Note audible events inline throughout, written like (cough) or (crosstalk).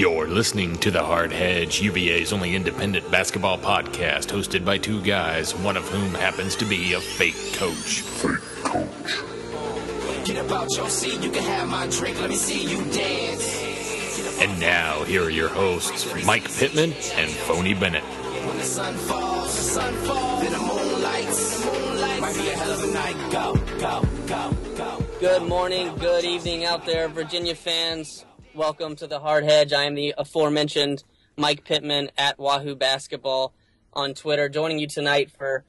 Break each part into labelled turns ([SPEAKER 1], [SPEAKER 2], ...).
[SPEAKER 1] You're listening to the Hard Hedge, UVA's only independent basketball podcast, hosted by two guys, one of whom happens to be a fake coach.
[SPEAKER 2] Fake coach.
[SPEAKER 3] Get about your seat, you can have my drink, let me see you dance.
[SPEAKER 1] And now, here are your hosts, Mike Pittman and Phony Bennett.
[SPEAKER 3] When the sun falls, the sun falls, then the moon lights, the moon lights. Might be a hell of a night. Go, go, go, go.
[SPEAKER 4] Good morning, good evening out there, Virginia fans. Welcome to the Hard Hedge. I am the aforementioned Mike Pittman at Wahoo Basketball on Twitter, joining you tonight for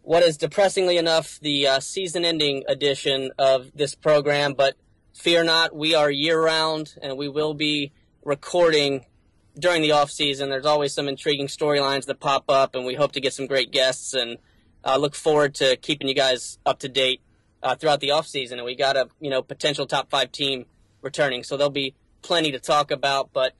[SPEAKER 4] what is depressingly enough the uh, season ending edition of this program. But fear not, we are year round and we will be recording during the off season. There's always some intriguing storylines that pop up, and we hope to get some great guests and uh, look forward to keeping you guys up to date uh, throughout the off season. And we got a you know potential top five team returning, so there'll be plenty to talk about. But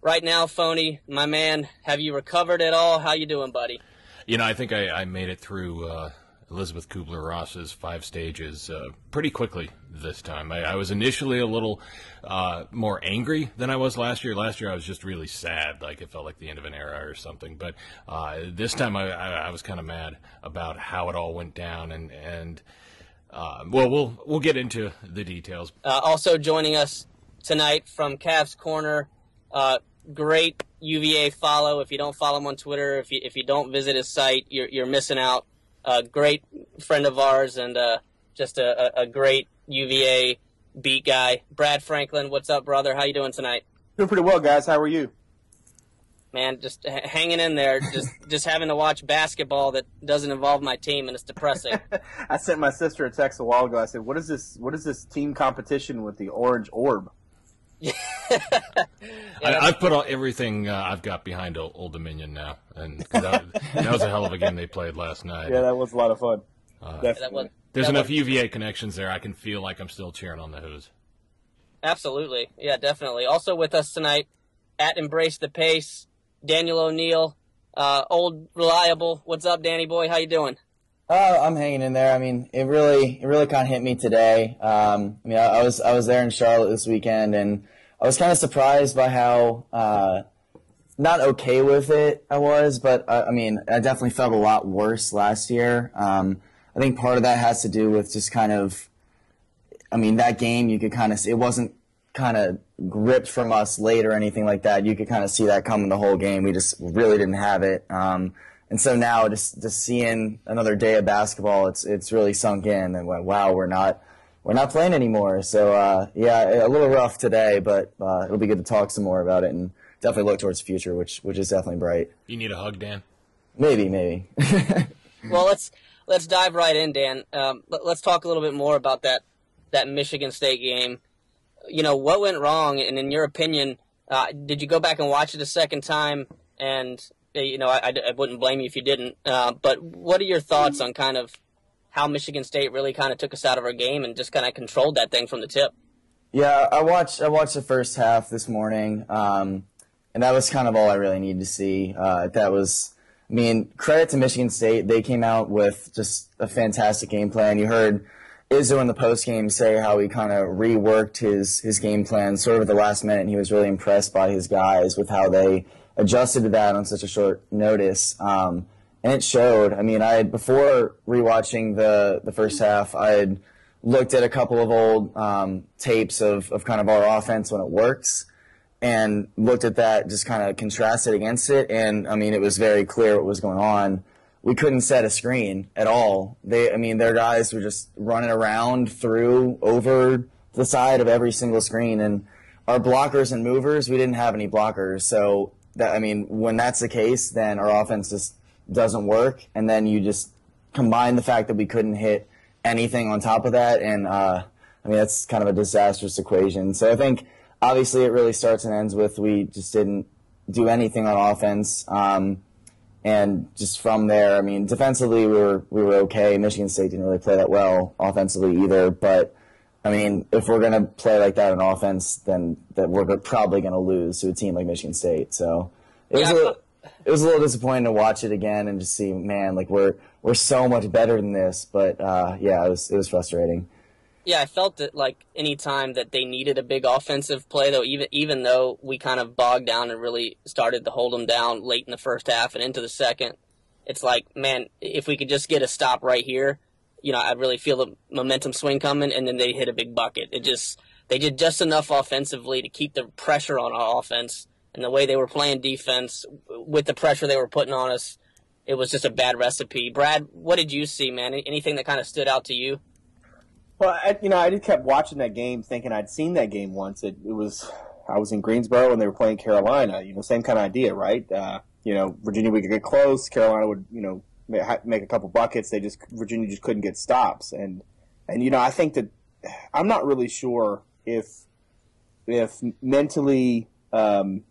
[SPEAKER 4] right now, Phony, my man, have you recovered at all? How you doing, buddy?
[SPEAKER 1] You know, I think I, I made it through uh, Elizabeth Kubler Ross's five stages uh, pretty quickly this time. I, I was initially a little uh, more angry than I was last year. Last year, I was just really sad, like it felt like the end of an era or something. But uh, this time, I, I, was kind of mad about how it all went down, and and uh, well, we'll we'll get into the details.
[SPEAKER 4] Uh, also joining us tonight from Cavs Corner, uh, great UVA follow. If you don't follow him on Twitter, if you if you don't visit his site, you're you're missing out. A great friend of ours and uh, just a, a, a great UVA beat guy, Brad Franklin. What's up, brother? How you doing tonight?
[SPEAKER 5] Doing pretty well, guys. How are you?
[SPEAKER 4] Man, just h- hanging in there. Just (laughs) just having to watch basketball that doesn't involve my team, and it's depressing. (laughs)
[SPEAKER 5] I sent my sister a text a while ago. I said, "What is this? What is this team competition with the orange orb?" (laughs)
[SPEAKER 1] I, I've put all, everything uh, I've got behind Old, Old Dominion now, and 'cause that, that was a hell of a game they played last night.
[SPEAKER 5] Yeah, that was a lot of fun.
[SPEAKER 1] Uh,
[SPEAKER 5] Definitely.
[SPEAKER 4] That was,
[SPEAKER 1] There's
[SPEAKER 4] that
[SPEAKER 1] enough
[SPEAKER 4] was-
[SPEAKER 1] UVA connections there. I can feel like I'm still cheering on the Hoos.
[SPEAKER 4] Absolutely. Yeah, definitely. Also with us tonight at Embrace the Pace, Daniel O'Neill, uh, old reliable. What's up, Danny boy? How you doing?
[SPEAKER 6] Uh, I'm hanging in there. I mean, it really, it really kind of hit me today. Um, I mean, I, I was, I was there in Charlotte this weekend, and I was kind of surprised by how uh, not okay with it I was. But I, I mean, I definitely felt a lot worse last year. Um, I think part of that has to do with just kind of, I mean, that game you could kind of, see it wasn't kind of ripped from us late or anything like that. You could kind of see that coming the whole game. We just really didn't have it. Um, and so now just just seeing another day of basketball, it's it's really sunk in and went, wow, we're not we're not playing anymore. So uh, yeah, a little rough today, but uh, it'll be good to talk some more about it and definitely look towards the future, which which is definitely bright.
[SPEAKER 1] You need a hug, Dan?
[SPEAKER 6] Maybe, maybe. (laughs)
[SPEAKER 4] Well, let's let's dive right in, Dan. Um, let, us talk a little bit more about that that Michigan State game. You know, what went wrong, and in your opinion, uh, did you go back and watch it a second time? And uh, you know, I, I, I wouldn't blame you if you didn't. Uh, but what are your thoughts on kind of how Michigan State really kind of took us out of our game and just kind of controlled that thing from the tip?
[SPEAKER 6] Yeah, I watched I watched the first half this morning, um, and that was kind of all I really needed to see. Uh, that was, I mean, credit to Michigan State. They came out with just a fantastic game plan. You heard Izzo in the post game say how he kind of reworked his his game plan sort of at the last minute, and he was really impressed by his guys with how they adjusted to that on such a short notice. Um, and it showed. I mean, I had before rewatching the the first half, I had looked at a couple of old um, tapes of, of kind of our offense when it works and looked at that, just kind of contrasted against it. And I mean, it was very clear what was going on. We couldn't set a screen at all. They, I mean, their guys were just running around through over the side of every single screen. And our blockers and movers, we didn't have any blockers. So that, I mean, when that's the case, then our offense just doesn't work. And then you just combine the fact that we couldn't hit anything on top of that, and uh, I mean that's kind of a disastrous equation. So I think obviously it really starts and ends with we just didn't do anything on offense, um, and just from there, I mean defensively we were we were okay. Michigan State didn't really play that well offensively either, but. I mean, if we're gonna play like that on offense, then that we're probably gonna lose to a team like Michigan State. So it was a it was a little disappointing to watch it again and just see, man, like we're we're so much better than this. But uh, yeah, it was it was frustrating.
[SPEAKER 4] Yeah, I felt that like any time that they needed a big offensive play, though, even even though we kind of bogged down and really started to hold them down late in the first half and into the second, it's like, man, if we could just get a stop right here, you know, I'd really feel the momentum swing coming, and then they hit a big bucket. It just they did just enough offensively to keep the pressure on our offense, and the way they were playing defense with the pressure they were putting on us, it was just a bad recipe. Brad, what did you see, man? Anything that kind of stood out to you?
[SPEAKER 5] Well, I, you know, I just kept watching that game, thinking I'd seen that game once. It, it was I was in Greensboro and they were playing Carolina. You know, same kind of idea, right? Uh, you know, Virginia would get close, Carolina would, you know, make a couple buckets. They just Virginia just couldn't get stops, and and you know, I think that I'm not really sure if if mentally um,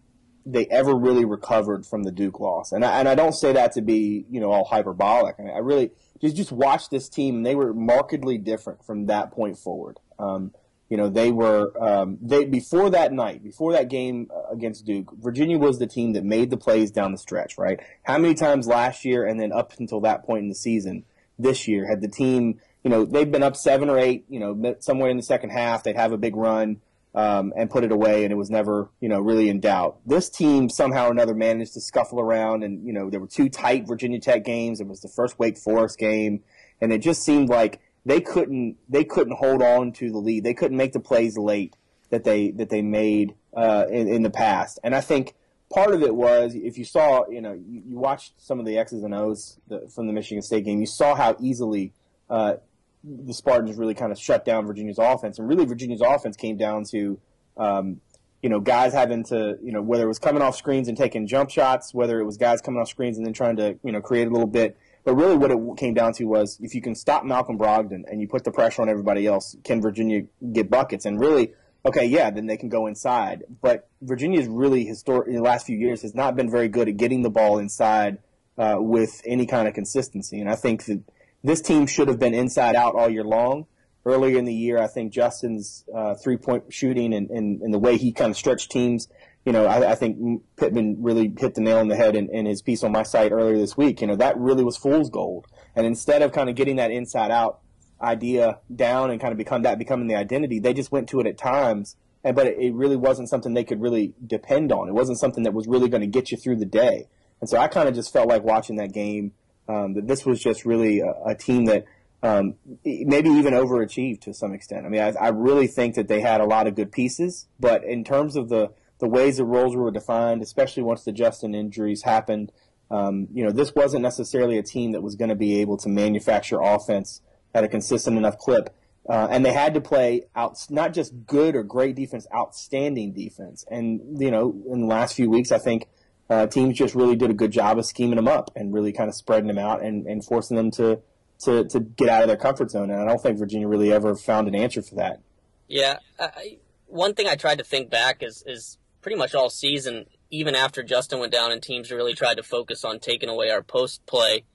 [SPEAKER 5] they ever really recovered from the Duke loss, and I, and I don't say that to be you know all hyperbolic. I, mean, I really just just watch this team, and they were markedly different from that point forward. Um, you know, they were um, they before that night, before that game uh, against Duke, Virginia was the team that made the plays down the stretch. Right? How many times last year, and then up until that point in the season, this year had the team? You know, they've been up seven or eight. You know, somewhere in the second half, they'd have a big run. Um, and put it away, and it was never, you know, really in doubt. This team somehow or another managed to scuffle around, and you know, there were two tight Virginia Tech games. It was the first Wake Forest game, and it just seemed like they couldn't they couldn't hold on to the lead. They couldn't make the plays late that they that they made uh, in, in the past. And I think part of it was if you saw you know you, you watched some of the X's and O's the, from the Michigan State game, you saw how easily. Uh, the Spartans really kind of shut down Virginia's offense, and really Virginia's offense came down to, um, you know, guys having to, you know, whether it was coming off screens and taking jump shots, whether it was guys coming off screens and then trying to, you know, create a little bit but really, what it came down to was if you can stop Malcolm Brogdon and you put the pressure on everybody else, can Virginia get buckets? And really, okay, yeah, then they can go inside. But Virginia's really historic in the last few years has not been very good at getting the ball inside uh, with any kind of consistency. And I think that this team should have been inside out all year long. Earlier in the year, I think Justin's uh, three point shooting and, and, and the way he kind of stretched teams you know, I, I, think Pittman really hit the nail on the head in, in, his piece on my site earlier this week. You know, that really was fool's gold. And instead of kind of getting that inside out idea down and kind of become that becoming the identity, they just went to it at times. And, but it, it really wasn't something they could really depend on. It wasn't something that was really going to get you through the day. And so I kind of just felt like watching that game um, that this was just really a, a team that um, maybe even overachieved to some extent. I mean, I, I really think that they had a lot of good pieces, but in terms of the the ways the roles were defined, especially once the Justin injuries happened. Um, you know, this wasn't necessarily a team that was going to be able to manufacture offense at a consistent enough clip. Uh, and they had to play out not just good or great defense, outstanding defense. And you know, in the last few weeks, I think uh, teams just really did a good job of scheming them up and really kind of spreading them out and, and forcing them to, to to get out of their comfort zone. And I don't think Virginia really ever found an answer for that.
[SPEAKER 4] Yeah, I, one thing I tried to think back is is pretty much all season, even after Justin went down and teams really tried to focus on taking away our post play,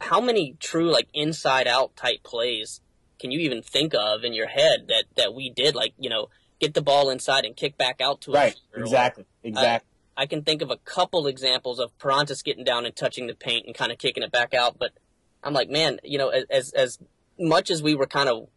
[SPEAKER 4] how many true like inside out type plays can you even think of in your head that that we did like you know get the ball inside and kick back out to us.
[SPEAKER 5] right exactly exactly
[SPEAKER 4] I, can think of a couple examples of Perrantes getting down and touching the paint and kind of kicking it back out but I'm like man you know as as much as we were kind of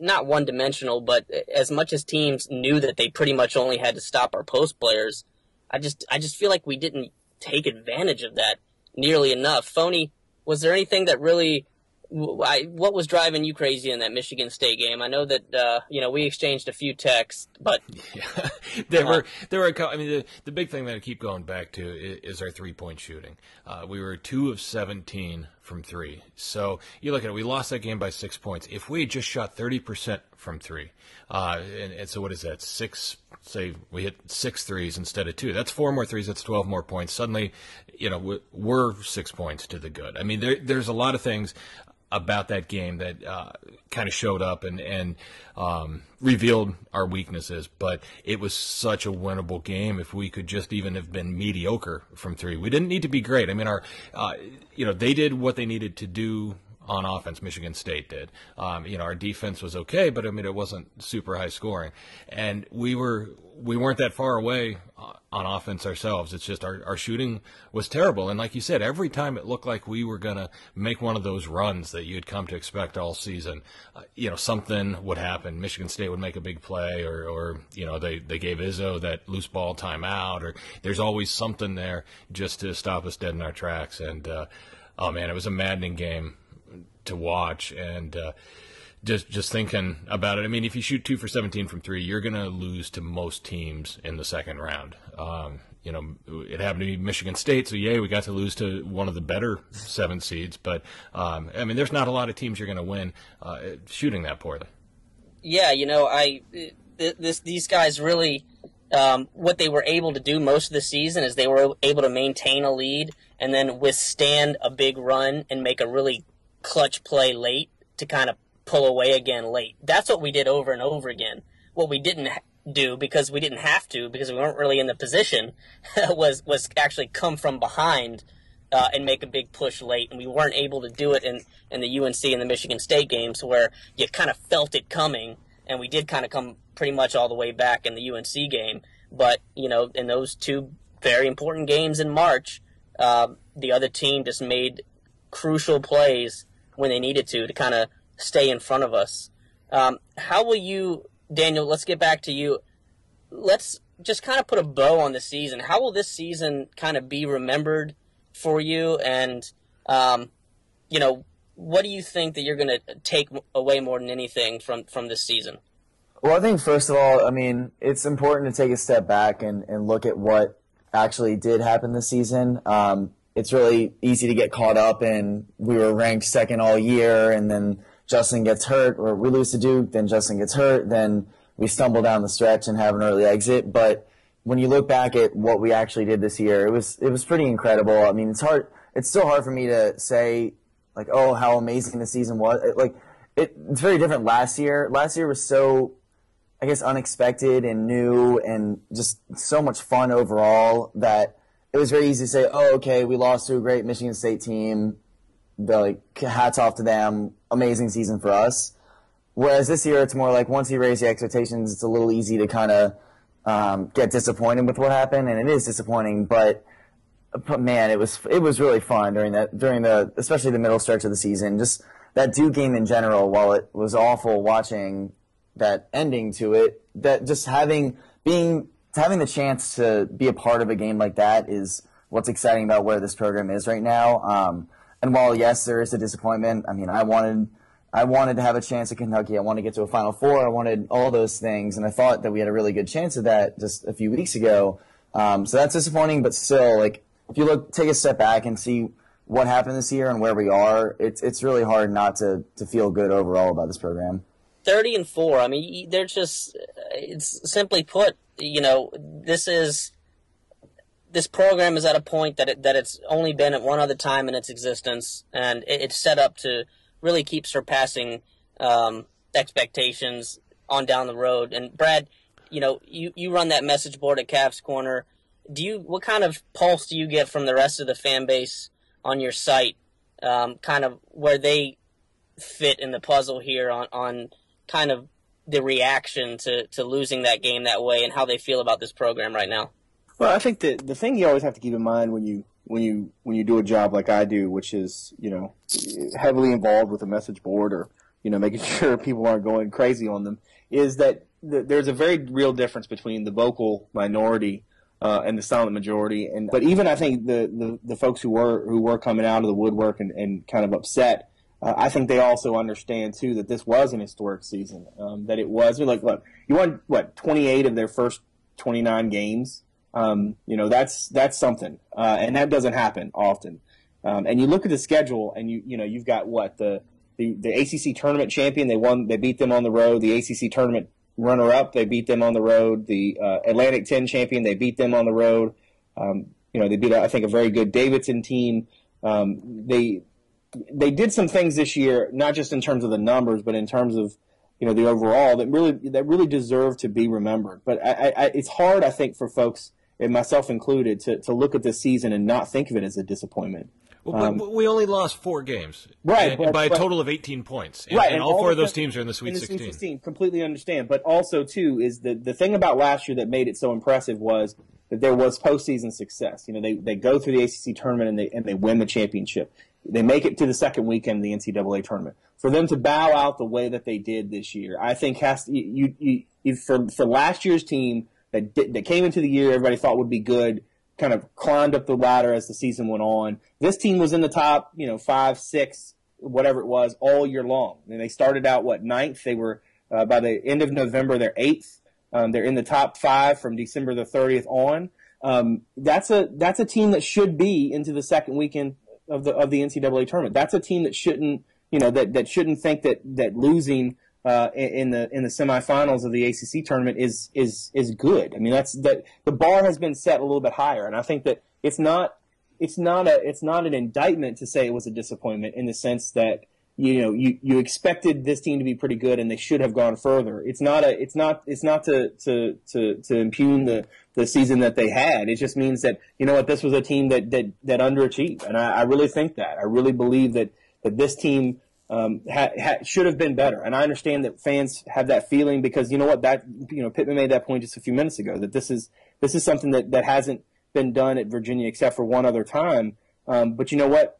[SPEAKER 4] not one dimensional, but as much as teams knew that they pretty much only had to stop our post players, I just I just feel like we didn't take advantage of that nearly enough. Phony, was there anything that really I, what was driving you crazy in that Michigan State game? I know that uh, you know we exchanged a few texts, but (laughs)
[SPEAKER 1] yeah, there uh, were there were. I mean, the, the big thing that I keep going back to is, is our three point shooting. Uh, we were two of seventeen from three. So you look at it, we lost that game by six points. If we just shot thirty percent from three, uh, and, and, so what is that? Six. Say we hit six threes instead of two. That's four more threes. That's twelve more points. Suddenly, you know, we're six points to the good. I mean, there, there's a lot of things about that game that uh, kind of showed up and and um, revealed our weaknesses. But it was such a winnable game if we could just even have been mediocre from three. We didn't need to be great. I mean, our uh, you know they did what they needed to do on offense. Michigan State did. Um, you know, our defense was okay, but I mean, it wasn't super high scoring, and we were we weren't that far away uh, on offense ourselves. It's just our, our shooting was terrible. And like you said, every time it looked like we were going to make one of those runs that you'd come to expect all season, uh, you know, something would happen. Michigan State would make a big play or, or, you know, they, they gave Izzo that loose ball timeout or there's always something there just to stop us dead in our tracks. And, uh, oh man, it was a maddening game to watch. And, uh, just just thinking about it. I mean, if you shoot two for 17 from three, you're going to lose to most teams in the second round. Um, you know, it happened to be Michigan State, so yay, we got to lose to one of the better seven seeds. But um, I mean, there's not a lot of teams you're going to win uh, shooting that poorly.
[SPEAKER 4] Yeah, you know, I this these guys really um, what they were able to do most of the season is they were able to maintain a lead and then withstand a big run and make a really clutch play late to kind of pull away again late. That's what we did over and over again. What we didn't do because we didn't have to because we weren't really in the position (laughs) was was actually come from behind uh, and make a big push late, and we weren't able to do it in in the UNC and the Michigan State games where you kind of felt it coming, and we did kind of come pretty much all the way back in the UNC game. But you know, in those two very important games in March, uh, the other team just made crucial plays when they needed to to kind of stay in front of us. Um, how will you, Daniel? Let's get back to you. Let's just kind of put a bow on the season. How will this season kind of be remembered for you? And um, you know, what do you think that you're going to take away more than anything from from this season?
[SPEAKER 6] Well, I think first of all, I mean, it's important to take a step back and, and look at what actually did happen this season. Um, it's really easy to get caught up in we were ranked second all year and then Justin gets hurt or we lose to Duke, then Justin gets hurt, then we stumble down the stretch and have an early exit. But when you look back at what we actually did this year, it was it was pretty incredible. I mean, it's hard. It's still hard for me to say like, oh, how amazing the season was. It, like, it, it's very different last year. Last year was so, I guess, unexpected and new and just so much fun overall that it was very easy to say, oh, okay, we lost to a great Michigan State team the like hats off to them. Amazing season for us. Whereas this year, it's more like once you raise the expectations, it's a little easy to kind of um, get disappointed with what happened, and it is disappointing. But, but man, it was it was really fun during that during the especially the middle stretch of the season. Just that Duke game in general, while it was awful watching that ending to it, that just having being having the chance to be a part of a game like that is what's exciting about where this program is right now. Um, and while yes, there is a disappointment. I mean, I wanted I wanted to have a chance at Kentucky. I wanted to get to a Final Four. I wanted all those things, and I thought that we had a really good chance of that just a few weeks ago. Um, so that's disappointing, but still, like if you look, take a step back and see what happened this year and where we are, it's it's really hard not to to feel good overall about this program.
[SPEAKER 4] Thirty and four. I mean, they're just it's simply put. You know, this is this program is at a point that it, that it's only been at one other time in its existence, and it, it's set up to really keep surpassing um, expectations on down the road. And Brad, you know, you, you run that message board at Cavs Corner. Do you what kind of pulse do you get from the rest of the fan base on your site? Um, kind of where they fit in the puzzle here on on kind of the reaction to to losing that game that way and how they feel about this program right now.
[SPEAKER 5] Well, I think that the thing you always have to keep in mind when you when you when you do a job like I do, which is you know heavily involved with a message board or you know making (laughs) sure people aren't going crazy on them, is that th- there's a very real difference between the vocal minority uh, and the silent majority. And but even I think the, the, the folks who were who were coming out of the woodwork and, and kind of upset, uh, I think they also understand too that this was an historic season. Um, that it was like look, you won what 28 of their first 29 games. Um, you know, that's that's something, uh, and that doesn't happen often. Um, and you look at the schedule, and you you know you've got what the, the the ACC tournament champion. They won. They beat them on the road. The ACC tournament runner up. They beat them on the road. The uh, Atlantic 10 champion. They beat them on the road. Um, you know, they beat I think a very good Davidson team. Um, they they did some things this year, not just in terms of the numbers, but in terms of you know the overall that really that really deserve to be remembered. But I, I, it's hard, I think, for folks and myself included, to, to look at this season and not think of it as a disappointment.
[SPEAKER 1] Well, but we only lost four games,
[SPEAKER 5] Um, Right,
[SPEAKER 1] and-
[SPEAKER 5] but-
[SPEAKER 1] by a
[SPEAKER 5] but-
[SPEAKER 1] total of 18 points. And,
[SPEAKER 5] right,
[SPEAKER 1] and, all four of those teams are in the Sweet
[SPEAKER 5] in the
[SPEAKER 1] 16.
[SPEAKER 5] Sweet 16. Completely understand, but also too is the the thing about last year that made it so impressive was that there was postseason success. You know, they they go through the ACC tournament and they and they win the championship. They make it to the second weekend of the NCAA tournament. For them to bow out the way that they did this year, I think has to, you, you, you for for last year's team that that came into the year everybody thought would be good, kind of climbed up the ladder as the season went on. This team was in the top, you know, five, six, whatever it was, all year long. And they started out what ninth. They were uh, by the end of November, they're eighth. Um, they're in the top five from December the 30th on. Um, that's a that's a team that should be into the second weekend of the of the NCAA tournament. That's a team that shouldn't you know that that shouldn't think that that losing uh, in the in the semifinals of the ACC tournament is is is good. I mean that's that the bar has been set a little bit higher, and I think that it's not it's not a it's not an indictment to say it was a disappointment in the sense that you know you, you expected this team to be pretty good and they should have gone further. It's not a it's not it's not to to to, to impugn the, the season that they had. It just means that you know what this was a team that that, that underachieved, and I, I really think that I really believe that that this team um, ha, ha, should have been better. And I understand that fans have that feeling because you know what that you know Pittman made that point just a few minutes ago that this is this is something that, that hasn't been done at Virginia except for one other time. Um, but you know what?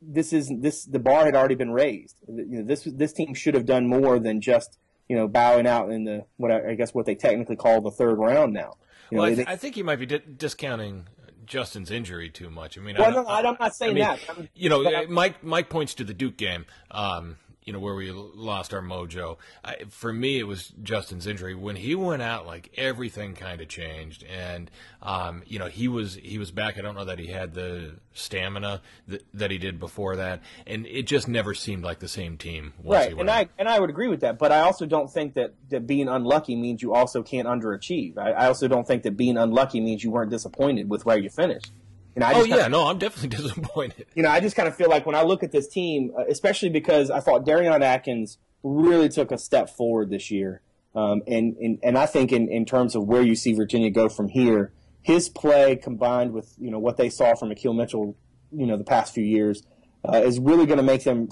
[SPEAKER 5] This is this the bar had already been raised. You know, this this team should have done more than just you know bowing out in the what I, I guess what they technically call the third round now. You know,
[SPEAKER 1] Well, I,
[SPEAKER 5] they-
[SPEAKER 1] I think you might be di- discounting Justin's injury too much. I mean,
[SPEAKER 5] Well,
[SPEAKER 1] I
[SPEAKER 5] no, I'm not saying
[SPEAKER 1] I mean,
[SPEAKER 5] that. I'm-
[SPEAKER 1] You know, Mike Mike points to the Duke game. Um, you know where we lost our mojo. I, for me, it was Justin's injury. When he went out, like everything kind of changed, and um, you know he was he was back. I don't know that he had the stamina that, that he did before that, and it just never seemed like the same team. Once
[SPEAKER 5] right, and
[SPEAKER 1] went
[SPEAKER 5] I and I would agree with that. But I also don't think that, that being unlucky means you also can't underachieve. I, I also don't think that being unlucky means you weren't disappointed with where you finished. You know, I
[SPEAKER 1] Oh
[SPEAKER 5] just
[SPEAKER 1] yeah,
[SPEAKER 5] kinda-
[SPEAKER 1] no, I'm definitely (laughs) disappointed.
[SPEAKER 5] you know, I just kind of feel like when I look at this team, uh, especially because I thought Darion Atkins really took a step forward this year. Um, and, and, and I think in, in terms of where you see Virginia go from here, his play combined with, you know, what they saw from Akil Mitchell, you know, the past few years, uh, is really going to make them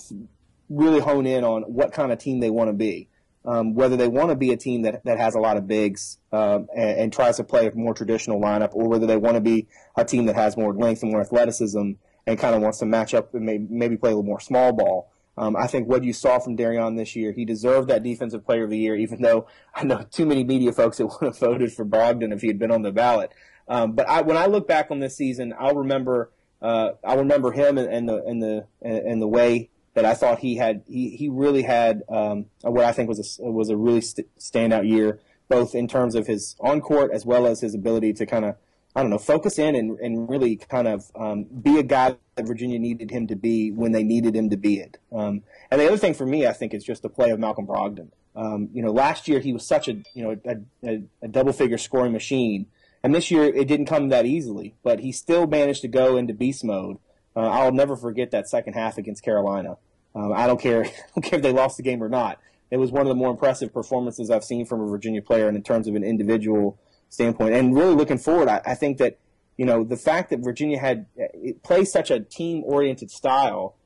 [SPEAKER 5] really hone in on what kind of team they want to be. Um, whether they want to be a team that, that has a lot of bigs um, and, and tries to play a more traditional lineup, or whether they want to be a team that has more length and more athleticism and kind of wants to match up and maybe, maybe play a little more small ball. Um, I think what you saw from Darion this year, he deserved that Defensive Player of the Year, even though I know too many media folks that (laughs) would have voted for Brogdon if he had been on the ballot. Um, but I, when I look back on this season, I'll remember uh, I'll remember him and, and the and the and the way that I thought he had he, he really had um, what I think was a was a really st- standout year, both in terms of his on court as well as his ability to kind of I don't know focus in and, and really kind of um, be a guy that Virginia needed him to be when they needed him to be it. Um, and the other thing for me, I think, is just the play of Malcolm Brogdon. Um, you know, last year he was such a you know a, a, a double figure scoring machine, and this year it didn't come that easily. But he still managed to go into beast mode. Uh, I'll never forget that second half against Carolina. Um, I don't care. (laughs) I don't care if they lost the game or not. It was one of the more impressive performances I've seen from a Virginia player, and in terms of an individual standpoint. And really looking forward, I, I think that you know the fact that Virginia had plays such a team oriented style.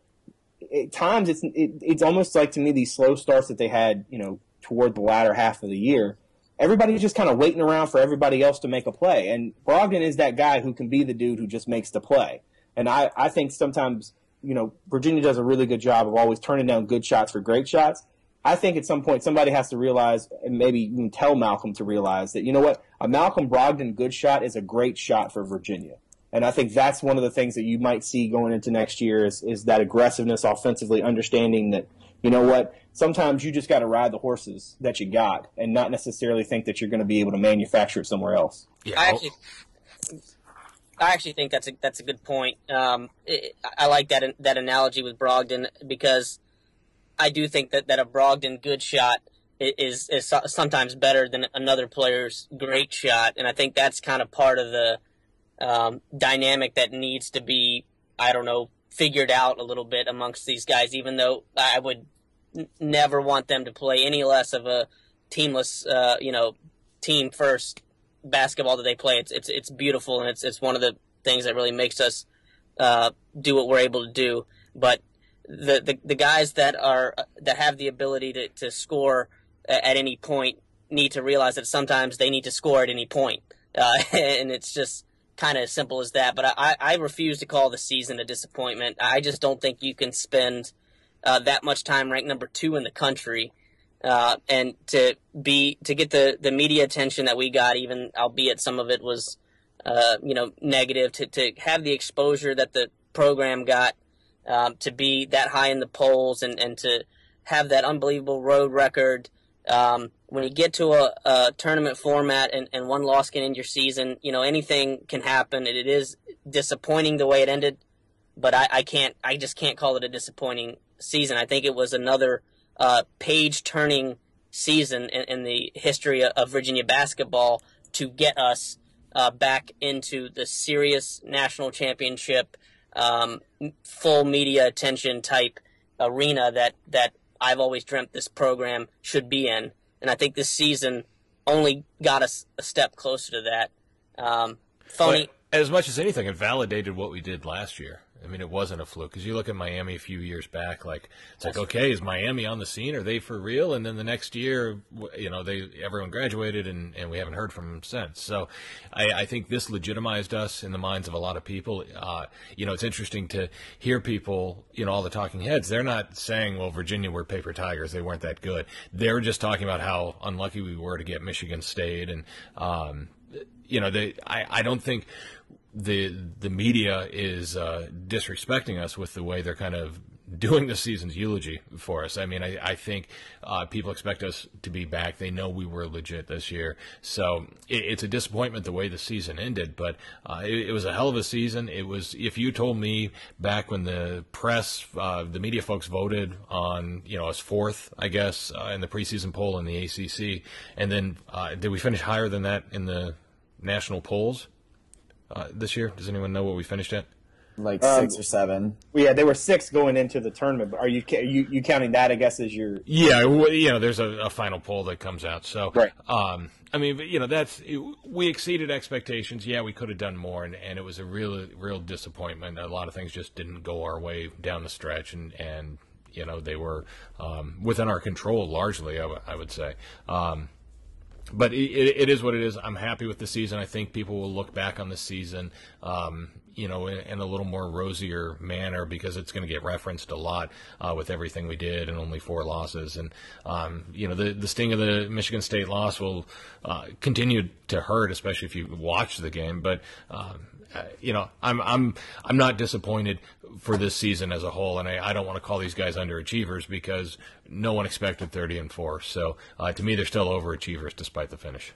[SPEAKER 5] At times, it's it, it's almost like to me these slow starts that they had, you know, toward the latter half of the year. Everybody's just kind of waiting around for everybody else to make a play, and Brogdon is that guy who can be the dude who just makes the play. And I, I think sometimes you know, Virginia does a really good job of always turning down good shots for great shots. I think at some point somebody has to realize, and maybe even tell Malcolm to realize that, you know what, a Malcolm Brogdon good shot is a great shot for Virginia. And I think that's one of the things that you might see going into next year is, is that aggressiveness offensively, understanding that, you know what, sometimes you just got to ride the horses that you got and not necessarily think that you're going to be able to manufacture it somewhere else.
[SPEAKER 1] Yeah,
[SPEAKER 4] I actually, I actually think that's a that's a good point. Um, it, I like that that analogy with Brogdon because I do think that, that a Brogdon good shot is is sometimes better than another player's great shot, and I think that's kind of part of the um, dynamic that needs to be I don't know figured out a little bit amongst these guys. Even though I would n- never want them to play any less of a teamless, uh, you know, team first basketball that they play. It's it's it's beautiful, and it's it's one of the things that really makes us uh, do what we're able to do. But the, the the guys that are that have the ability to, to score at any point need to realize that sometimes they need to score at any point. Uh, (laughs) and it's just kind of as simple as that. But I, I refuse to call the season a disappointment. I just don't think you can spend uh, that much time ranked number two in the country. Uh, and to be to get the, the media attention that we got, even albeit some of it was, uh, you know, negative, to, to have the exposure that the program got, um, to be that high in the polls and, and to have that unbelievable road record, um, when you get to a, a tournament format and, and, one loss can end your season, you know, anything can happen. it is disappointing the way it ended, but I, I, can't, I just can't call it a disappointing season. I think it was another uh, page turning season in, in, the history of Virginia basketball to get us uh, back into the serious national championship, um, full media attention type arena that, that I've always dreamt this program should be in and I think this season only got us a step closer to that. Um,
[SPEAKER 1] phony. Well, as much as anything, it validated what we did last year. I mean, it wasn't a fluke because you look at Miami a few years back. Like it's like, okay, is Miami on the scene? Are they for real? And then the next year, you know, they everyone graduated, and, and we haven't heard from them since. So, I, I think this legitimized us in the minds of a lot of people. Uh, you know, it's interesting to hear people, you know, all the talking heads. They're not saying, well, Virginia were paper tigers; they weren't that good. They're just talking about how unlucky we were to get Michigan State, and um, you know, they. I, I don't think the the media is uh, disrespecting us with the way they're kind of doing the season's eulogy for us. I mean, I, I think uh, people expect us to be back. They know we were legit this year, so it, it's a disappointment the way the season ended. But uh, it, it, was a hell of a season. It was. If you told me back when the press, uh, the media folks voted on, you know, us fourth, I guess, uh, in the preseason poll in the ACC, and then uh, did we finish higher than that in the national polls? Uh, this year? Does anyone know what we finished at?
[SPEAKER 6] Like um, six or seven.
[SPEAKER 5] Well, yeah, they were six going into the tournament. But are you you, you counting that? I guess as your
[SPEAKER 1] yeah, well, you know, there's a, a, final poll that comes out. So
[SPEAKER 5] right.
[SPEAKER 1] Um, I mean, you know, that's we exceeded expectations. Yeah, we could have done more, and, and it was a real real disappointment. A lot of things just didn't go our way down the stretch, and and you know they were um, within our control largely. I, w- I would say. Um, but it, it is what it is. I'm happy with the season. I think people will look back on the season, um, you know, in, in, a little more rosier manner because it's going to get referenced a lot uh, with everything we did and only four losses. And um, you know, the the sting of the Michigan State loss will uh, continue to hurt, especially if you watch the game. But um, you know, I'm I'm I'm not disappointed for this season as a whole, and I, I don't want to call these guys underachievers because no one expected 30 and four. So uh, to me, they're still overachievers despite the finish.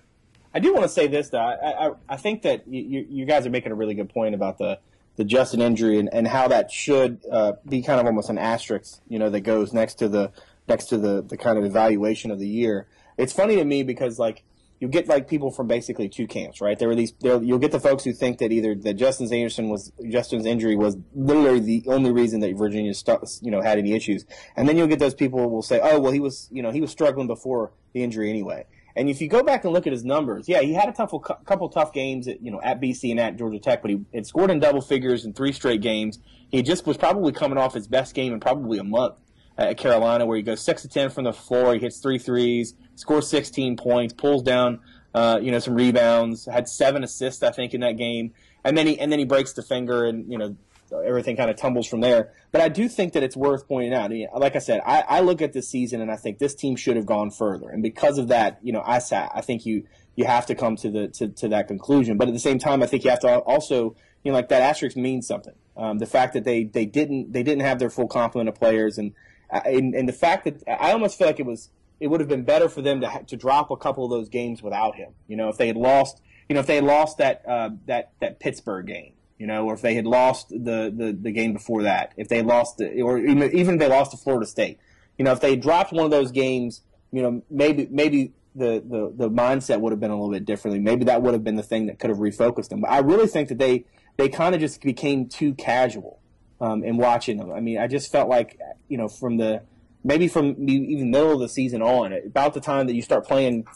[SPEAKER 5] I do want to say this though. I I, I think that you, you guys are making a really good point about the the Justin injury and, and how that should uh, be kind of almost an asterisk, you know, that goes next to the next to the the kind of evaluation of the year. It's funny to me because like you get like people from basically two camps, right? There were these. There, you'll get the folks who think that either that Justin Anderson was Justin's injury was literally the only reason that Virginia, you know, had any issues, and then you'll get those people who will say, oh, well, he was, you know, he was struggling before the injury anyway. And if you go back and look at his numbers, yeah, he had a tough, couple tough games, at, you know, at BC and at Georgia Tech, but he had scored in double figures in three straight games. He just was probably coming off his best game in probably a month at Carolina, where he goes six to ten from the floor, he hits three threes, scores 16 points, pulls down, uh, you know, some rebounds, had seven assists, I think, in that game, and then he and then he breaks the finger, and you know, everything kind of tumbles from there. But I do think that it's worth pointing out. Like I said, I, I look at this season and I think this team should have gone further, and because of that, you know, I sat. I think you you have to come to the to, to that conclusion. But at the same time, I think you have to also you know like that asterisk means something. Um, the fact that they they didn't they didn't have their full complement of players and uh, and, and the fact that I almost feel like it was it would have been better for them to to drop a couple of those games without him. You know, if they had lost, you know, if they had lost that uh, that that Pittsburgh game, you know, or if they had lost the, the, the game before that, if they lost, the, or even, even if they lost to Florida State, you know, if they dropped one of those games, you know, maybe maybe the, the, the mindset would have been a little bit differently. Maybe that would have been the thing that could have refocused them. But I really think that they they kind of just became too casual um, in watching them. I mean, I just felt like you know from the maybe from even middle of the season on, about the time that you start playing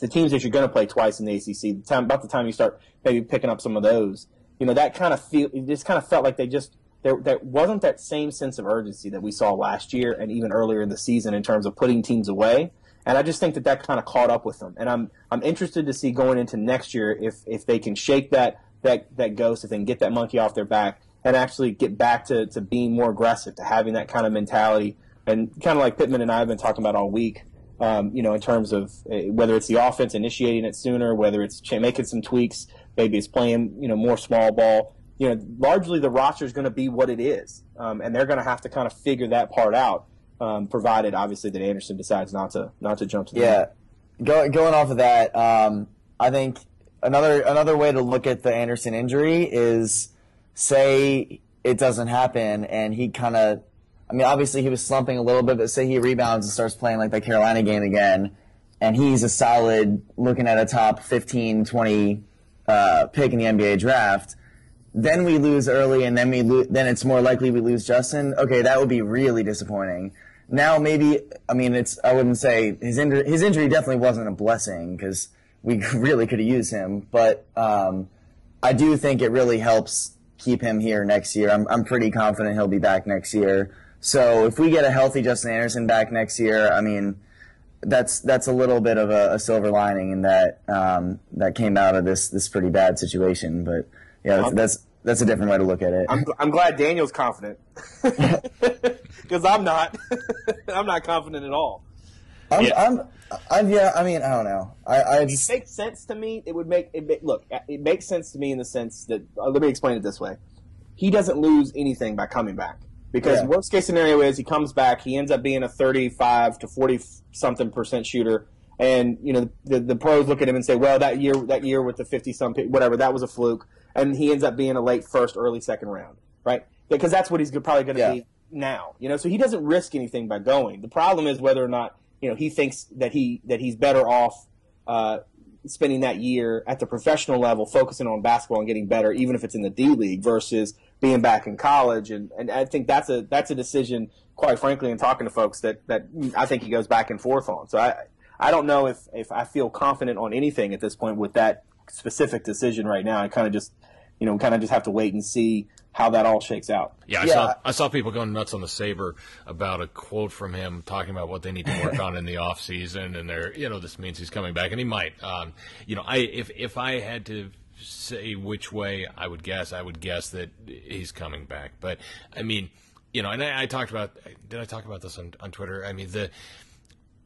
[SPEAKER 5] the teams that you're going to play twice in the ACC, the time about the time you start maybe picking up some of those, you know, that kind of feel it just kind of felt like they just there there wasn't that same sense of urgency that we saw last year and even earlier in the season in terms of putting teams away. And I just think that that kind of caught up with them. And I'm I'm interested to see going into next year if if they can shake that that that ghost, if they can get that monkey off their back and actually get back to, to being more aggressive, to having that kind of mentality. And kind of like Pittman and I have been talking about all week, um, you know, in terms of uh, whether it's the offense initiating it sooner, whether it's making some tweaks, maybe it's playing, you know, more small ball. You know, largely the roster is going to be what it is, um, and they're going to have to kind of figure that part out. Um, provided, obviously, that Anderson decides not to not to jump to the
[SPEAKER 6] Yeah, Go, going off of that, um, I think another another way to look at the Anderson injury is say it doesn't happen and he kind of, I mean, obviously he was slumping a little bit, but say he rebounds and starts playing like the Carolina game again, and he's a solid looking at a top 15, 20 uh, pick in the NBA draft. Then we lose early, and then we lo- then it's more likely we lose Justin. Okay, that would be really disappointing. Now maybe I mean it's I wouldn't say his injury his injury definitely wasn't a blessing because we (laughs) really could have used him, but um, I do think it really helps keep him here next year. I'm I'm pretty confident he'll be back next year. So if we get a healthy Justin Anderson back next year, I mean that's that's a little bit of a, a silver lining in that um, that came out of this this pretty bad situation. But yeah, that's, that's that's a different way to look at it.
[SPEAKER 5] I'm, I'm glad Daniel's confident (laughs) (laughs) because I'm not. (laughs) I'm not confident at all.
[SPEAKER 6] I'm,
[SPEAKER 1] Yeah.
[SPEAKER 6] I'm, I'm, yeah. I mean, I don't know. I, I
[SPEAKER 5] It makes sense to me. It would make it make, look. It makes sense to me in the sense that uh, let me explain it this way: he doesn't lose anything by coming back because
[SPEAKER 6] Yeah.
[SPEAKER 5] worst case scenario is he comes back, he ends up being a 35 to 40 something percent shooter, and you know the the pros look at him and say, well, that year that year with the 50 some whatever that was a fluke, and he ends up being a late first, early second round, right? Because that's what he's probably going to
[SPEAKER 6] Yeah.
[SPEAKER 5] be now, you know. So he doesn't risk anything by going. The problem is whether or not you know he thinks that he that he's better off uh, spending that year at the professional level, focusing on basketball and getting better, even if it's in the D League, versus being back in college. And, and I think that's a that's a decision, quite frankly, in talking to folks that, that I think he goes back and forth on. So I I don't know if, if I feel confident on anything at this point with that specific decision right now. I kind of just you know kind of just have to wait and see how that all shakes out.
[SPEAKER 1] Yeah, I
[SPEAKER 6] Yeah.
[SPEAKER 1] saw I saw people going nuts on the Sabre about a quote from him talking about what they need to work (laughs) on in the off season, and they're you know this means he's coming back, and he might. Um, you know, I if if I had to say which way I would guess, I would guess that he's coming back. But I mean, you know, and I, I talked about did I talk about this on on Twitter? I mean the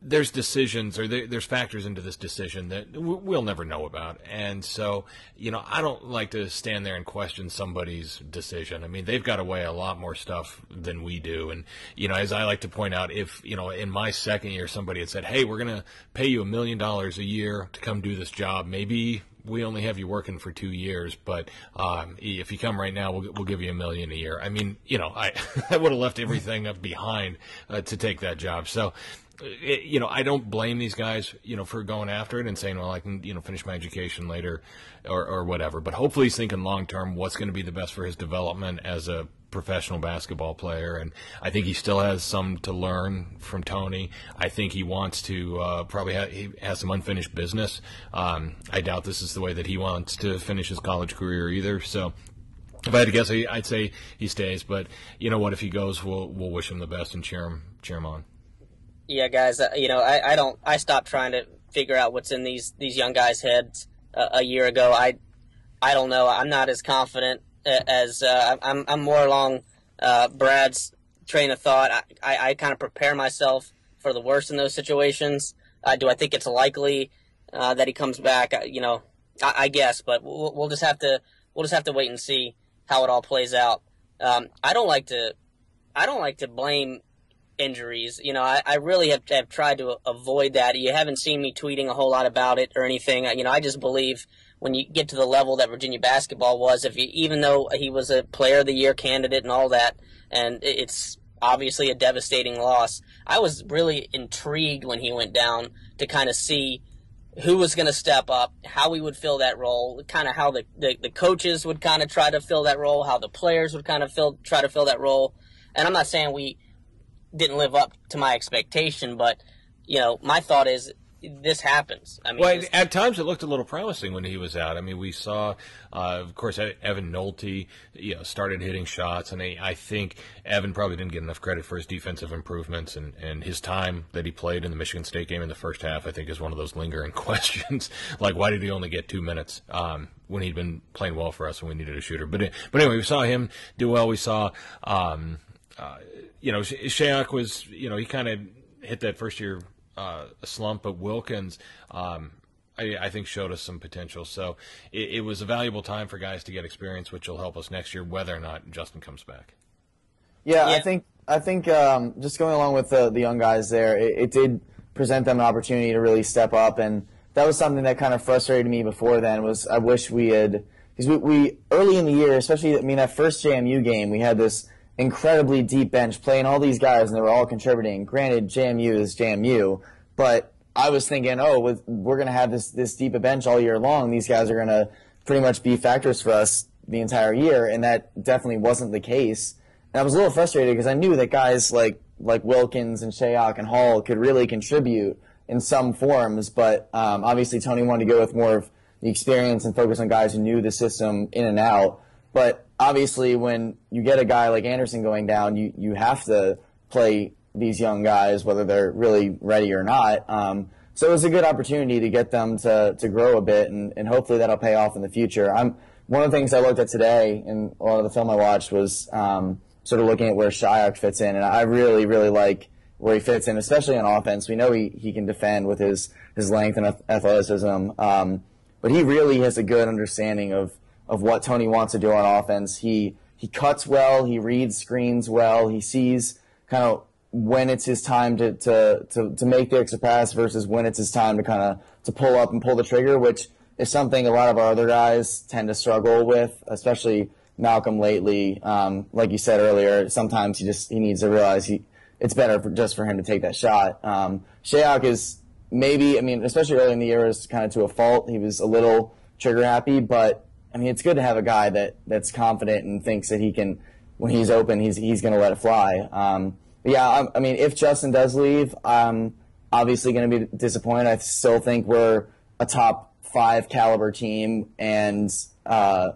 [SPEAKER 1] there's decisions or there, there's factors into this decision that we'll never know about. And so, you know, I don't like to stand there and question somebody's decision. I mean, they've got to weigh a lot more stuff than we do. And, you know, as I like to point out, if, you know, in my second year, somebody had said, Hey, we're going to pay you a million dollars a year to come do this job. Maybe we only have you working for two years, but um, if you come right now, we'll, we'll give you a million a year. I mean, you know, I, (laughs) I would have left everything up behind uh, to take that job. So, it, you know, I don't blame these guys, you know, for going after it and saying, well, I can, you know, finish my education later or, or whatever. But hopefully he's thinking long term what's going to be the best for his development as a professional basketball player. And I think he still has some to learn from Tony. I think he wants to uh, probably ha- he has some unfinished business. Um, I doubt this is the way that he wants to finish his college career either. So if I had to guess, I'd say he stays. But you know what? If he goes, we'll we'll wish him the best and cheer him cheer him on.
[SPEAKER 4] yeah, guys, uh, you know, I, I don't, I stopped trying to figure out what's in these these young guys' heads uh, a year ago. I, I don't know. I'm not as confident as uh, I'm. I'm more along uh, Brad's train of thought. I, I, I kind of prepare myself for the worst in those situations. Uh, do I think it's likely uh, that he comes back? Uh, You know, I, I guess, but we'll, we'll just have to we'll just have to wait and see how it all plays out. Um, I don't like to I don't like to blame injuries. You know, I, I really have, have tried to avoid that. You haven't seen me tweeting a whole lot about it or anything. You know, I just believe when you get to the level that Virginia basketball was, if you, even though he was a Player of the Year candidate and all that, and it's obviously a devastating loss, I was really intrigued when he went down to kind of see who was going to step up, how he would fill that role, kind of how the, the, the coaches would kind of try to fill that role, how the players would kind of fill, try to fill that role. And I'm not saying we didn't live up to my expectation, but you know, my thought is this happens. I mean,
[SPEAKER 1] Well, at times it looked a little promising when he was out. I mean, we saw, uh, of course, Evan Nolte, you know, started hitting shots, and I, I think Evan probably didn't get enough credit for his defensive improvements and, and his time that he played in the Michigan State game in the first half. I think is one of those lingering (laughs) questions, like why did he only get two minutes um, when he'd been playing well for us and we needed a shooter? But but anyway, we saw him do well. We saw. Um, uh, you know, Sh- Shayok was, you know, he kind of hit that first year uh, slump, but Wilkins, um, I, I think, showed us some potential. So it, it was a valuable time for guys to get experience, which will help us next year, whether or not Justin comes back.
[SPEAKER 6] Yeah, I think I think um, just going along with the the young guys there, it, it did present them an opportunity to really step up, and that was something that kind of frustrated me before then. Was I wish we had because we, we early in the year, especially I mean that first JMU game, we had this incredibly deep bench playing all these guys, and they were all contributing. Granted, JMU is JMU, but I was thinking, oh, with, we're going to have this this deep a bench all year long. These guys are going to pretty much be factors for us the entire year, and that definitely wasn't the case. And I was a little frustrated because I knew that guys like like Wilkins and Shayok and Hall could really contribute in some forms, but um, obviously Tony wanted to go with more of the experience and focus on guys who knew the system in and out. But obviously, when you get a guy like Anderson going down, you you have to play these young guys, whether they're really ready or not. Um, so it was a good opportunity to get them to, to grow a bit, and, and hopefully that'll pay off in the future. I'm one of the things I looked at today, and a lot of the film I watched was um, sort of looking at where Shayok fits in, and I really, really like where he fits in, especially on offense. We know he, he can defend with his, his length and athleticism, um, but he really has a good understanding of, of what Tony wants to do on offense. He he cuts well, he reads screens well, he sees kind of when it's his time to, to, to, to make the extra pass versus when it's his time to kind of to pull up and pull the trigger, which is something a lot of our other guys tend to struggle with, especially Malcolm lately. Um, like you said earlier, sometimes he just he needs to realize he it's better for, just for him to take that shot. Um, Shayok is maybe, I mean, especially early in the year, is kind of to a fault. He was a little trigger happy, but I mean, it's good to have a guy that that's confident and thinks that he can, when he's open, he's he's going to let it fly. Um, yeah, I, I mean, if Justin does leave, I'm obviously going to be disappointed. I still think we're a top five caliber team, and uh,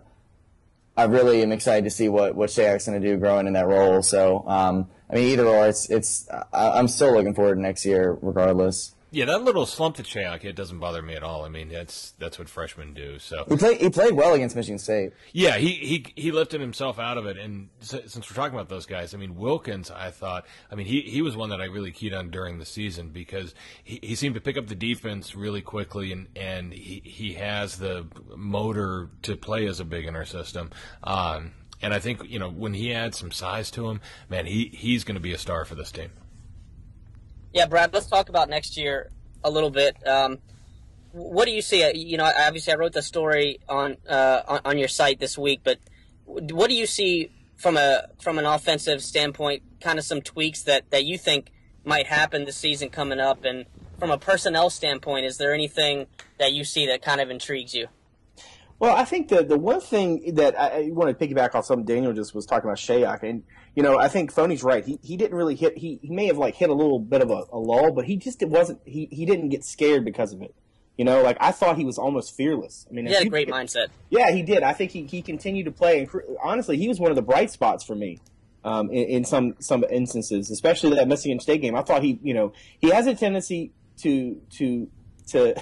[SPEAKER 6] I really am excited to see what what Shayok's going to do growing in that role. So, um, I mean, either or, it's it's. I, I'm still looking forward to next year, regardless.
[SPEAKER 1] Yeah, that little slump to Shayok, it doesn't bother me at all. I mean, that's that's what freshmen do. So
[SPEAKER 6] He played he played well against Michigan State.
[SPEAKER 1] Yeah, he, he he lifted himself out of it, and since we're talking about those guys, I mean Wilkins, I thought, I mean he he was one that I really keyed on during the season because he, he seemed to pick up the defense really quickly, and and he he has the motor to play as a big in our system. Um, and I think you know when he adds some size to him, man, he he's going to be a star for this team.
[SPEAKER 4] Yeah, Brad, let's talk about next year a little bit. Um, what do you see? Uh, You know, obviously, I wrote the story on, uh, on on your site this week, but what do you see from a from an offensive standpoint? Kind of some tweaks that that you think might happen this season coming up, and from a personnel standpoint, is there anything that you see that kind of intrigues you?
[SPEAKER 5] Well, I think the the one thing that I, I want to piggyback on something Daniel just was talking about Shayok, and you know I think Phony's right. He he didn't really hit. He, he may have like hit a little bit of a, a lull, but he just it wasn't. He he didn't get scared because of it. You know, like I thought he was almost fearless. I mean,
[SPEAKER 4] He had a great mindset.
[SPEAKER 5] Yeah, he did. I think he, he continued to play, and honestly, he was one of the bright spots for me um, in, in some some instances, especially that Michigan State game. I thought he, you know, he has a tendency to to to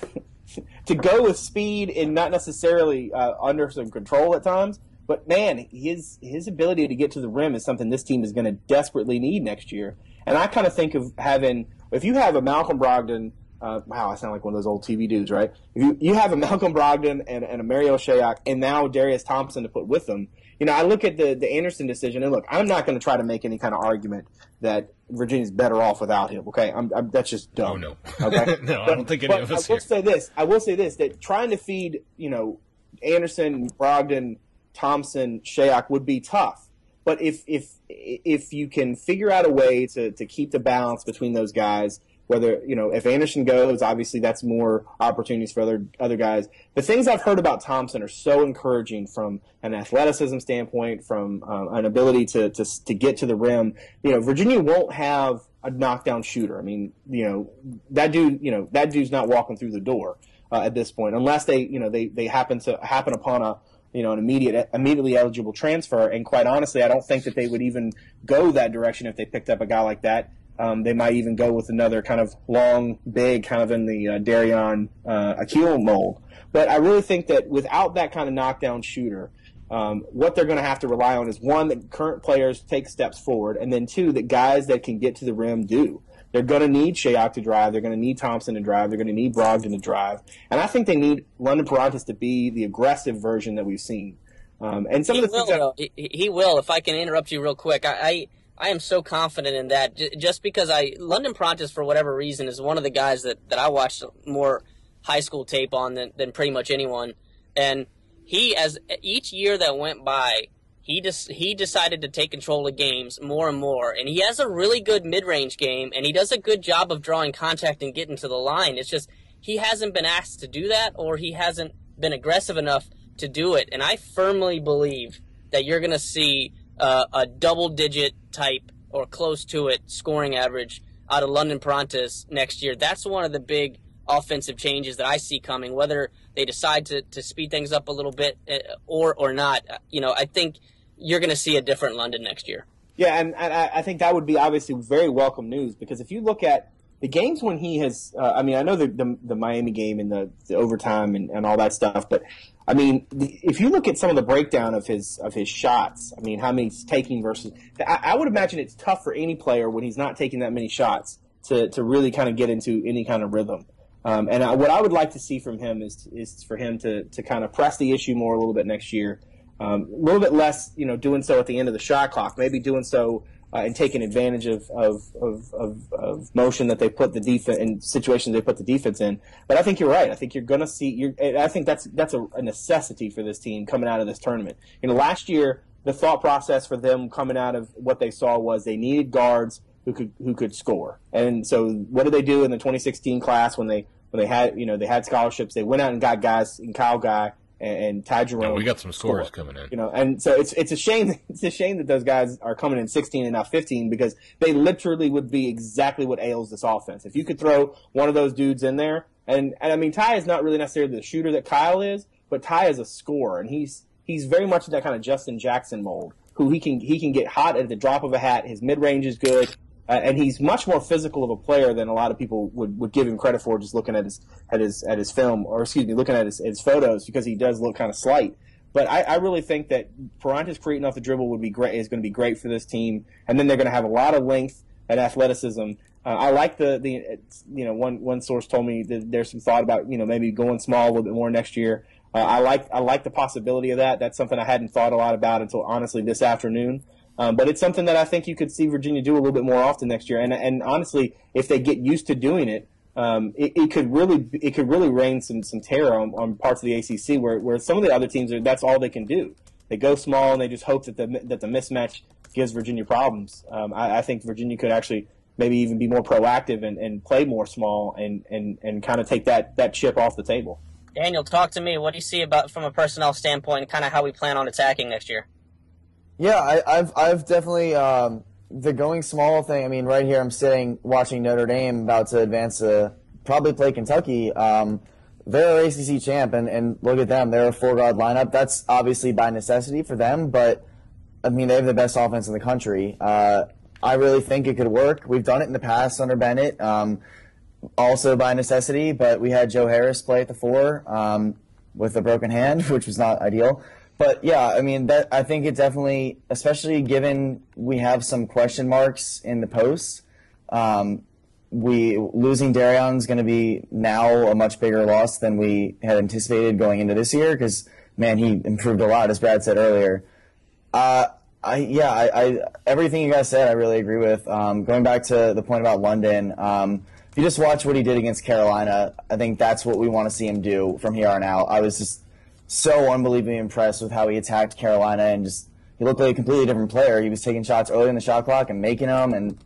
[SPEAKER 5] (laughs) to go with speed and not necessarily uh, under some control at times. But man, his his ability to get to the rim is something this team is going to desperately need next year. And I kind of think of having if you have a Malcolm Brogdon. Uh, wow, I sound like one of those old TV dudes, right? If you, you have a Malcolm Brogdon and, and a Mario Shayok and now Darius Thompson to put with them, you know, I look at the, the Anderson decision and look, I'm not going to try to make any kind of argument that Virginia's better off without him. Okay, I'm, I'm, that's just dumb.
[SPEAKER 1] Oh, no.
[SPEAKER 5] Okay, (laughs)
[SPEAKER 1] No, I don't think any
[SPEAKER 5] but
[SPEAKER 1] of us
[SPEAKER 5] I will
[SPEAKER 1] here.
[SPEAKER 5] say this. I will say this: that trying to feed, you know, Anderson, Brogdon, Thompson, Shayok would be tough. But if if if you can figure out a way to, to keep the balance between those guys, Whether you know if Anderson goes, obviously that's more opportunities for other other guys. The things I've heard about Thompson are so encouraging from an athleticism standpoint, from um, an ability to, to to get to the rim. You know, Virginia won't have a knockdown shooter. I mean, you know that dude. You know that dude's not walking through the door uh, at this point, unless they you know they they happen to happen upon a you know, an immediate, immediately eligible transfer. And quite honestly, I don't think that they would even go that direction if they picked up a guy like that. Um, they might even go with another kind of long, big, kind of in the uh, Darion uh, Akil mold. But I really think that without that kind of knockdown shooter, um, what they're going to have to rely on is one that current players take steps forward, and then two that guys that can get to the rim do. They're going to need Shayok to drive. They're going to need Thompson to drive. They're going to need Brogdon to drive. And I think they need London Perrantes to be the aggressive version that we've seen. Um, and some
[SPEAKER 4] he
[SPEAKER 5] of the
[SPEAKER 4] will,
[SPEAKER 5] things
[SPEAKER 4] though. He, he will. If I can interrupt you real quick, I, I I am so confident in that. J- just because I London Perrantes for whatever reason is one of the guys that, that I watched more high school tape on than, than pretty much anyone, and he as each year that went by, he just he decided to take control of games more and more, and he has a really good mid range game, and he does a good job of drawing contact and getting to the line. It's just he hasn't been asked to do that, or he hasn't been aggressive enough to do it. And I firmly believe that you're going to see uh, a double digit type or close to it scoring average out of London Perrantes next year. That's one of the big offensive changes that I see coming, whether they decide to, to speed things up a little bit uh, or or not. You know, I think you're going to see a different London next year.
[SPEAKER 5] Yeah, and, and I, I think that would be obviously very welcome news because if you look at the games when he has, uh, I mean, I know the, the, the Miami game and the, the overtime and, and all that stuff, but I mean, the, if you look at some of the breakdown of his of his shots, I mean, how many he's taking versus, I, I would imagine it's tough for any player when he's not taking that many shots to, to really kind of get into any kind of rhythm. Um, and I, what I would like to see from him is is for him to to kind of press the issue more a little bit next year. Um, a little bit less, you know, doing so at the end of the shot clock. Maybe doing so uh, and taking advantage of, of, of, of, of motion that they put the defense in situations they put the defense in. But I think you're right. I think you're going to see. You're, I think that's that's a, a necessity for this team coming out of this tournament. You know, last year the thought process for them coming out of what they saw was they needed guards who could who could score. And so what did they do in the 2016 class when they when they had you know they had scholarships? They went out and got guys in Kyle Guy and, and Ty Jerome.
[SPEAKER 1] Yeah, we got some scores
[SPEAKER 5] score.
[SPEAKER 1] coming in.
[SPEAKER 5] You know, and so it's it's a shame it's a shame that those guys are coming in 16 and not 15 because they literally would be exactly what ails this offense. If you could throw one of those dudes in there, and and I mean Ty is not really necessarily the shooter that Kyle is, but Ty is a scorer, and he's he's very much in that kind of Justin Jackson mold, who he can he can get hot at the drop of a hat. His mid range is good. Uh, and he's much more physical of a player than a lot of people would, would give him credit for just looking at his at his at his film or excuse me looking at his, his photos because he does look kind of slight. But I, I really think that Perrantes creating off the dribble would be great is going to be great for this team, and then they're going to have a lot of length and athleticism. Uh, I like the the you know one one source told me that there's some thought about you know maybe going small a little bit more next year. Uh, I like I like the possibility of that. That's something I hadn't thought a lot about until honestly this afternoon. Um, but it's something that I think you could see Virginia do a little bit more often next year. And and honestly, if they get used to doing it, um, it, it, could really it could really rain some some terror on, on parts of the ACC where, where some of the other teams are that's all they can do. They go small and they just hope that the that the mismatch gives Virginia problems. Um, I, I, think Virginia could actually maybe even be more proactive and, and play more small and, and, and kind of take that, that chip off the table.
[SPEAKER 4] Daniel, talk to me. What do you see about from a personnel standpoint, and kind of how we plan on attacking next year?
[SPEAKER 6] Yeah, I, have I've definitely um, the going small thing. I mean, right here I'm sitting watching Notre Dame about to advance to probably play Kentucky. Um, they're ACC champ, and, and look at them. They're a four guard lineup. That's obviously by necessity for them, but I mean they have the best offense in the country. Uh, I really think it could work. We've done it in the past under Bennett, um, also by necessity. But we had Joe Harris play at the four um, with a broken hand, (laughs) which was not ideal. But yeah, I mean that I think it definitely, especially given we have some question marks in the post. Um, we losing Darion is going to be now a much bigger loss than we had anticipated going into this year because man, he improved a lot, as Brad said earlier. Uh, I yeah, I, I, everything you guys said, I really agree with. Um, going back to the point about London, um, if you just watch what he did against Carolina, I think that's what we want to see him do from here on out. I was just so unbelievably impressed with how he attacked Carolina and just he looked like a completely different player. He was taking shots early in the shot clock and making them, and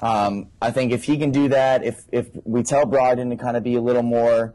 [SPEAKER 6] Um, I think if he can do that, if if we tell Brogdon to kind of be a little more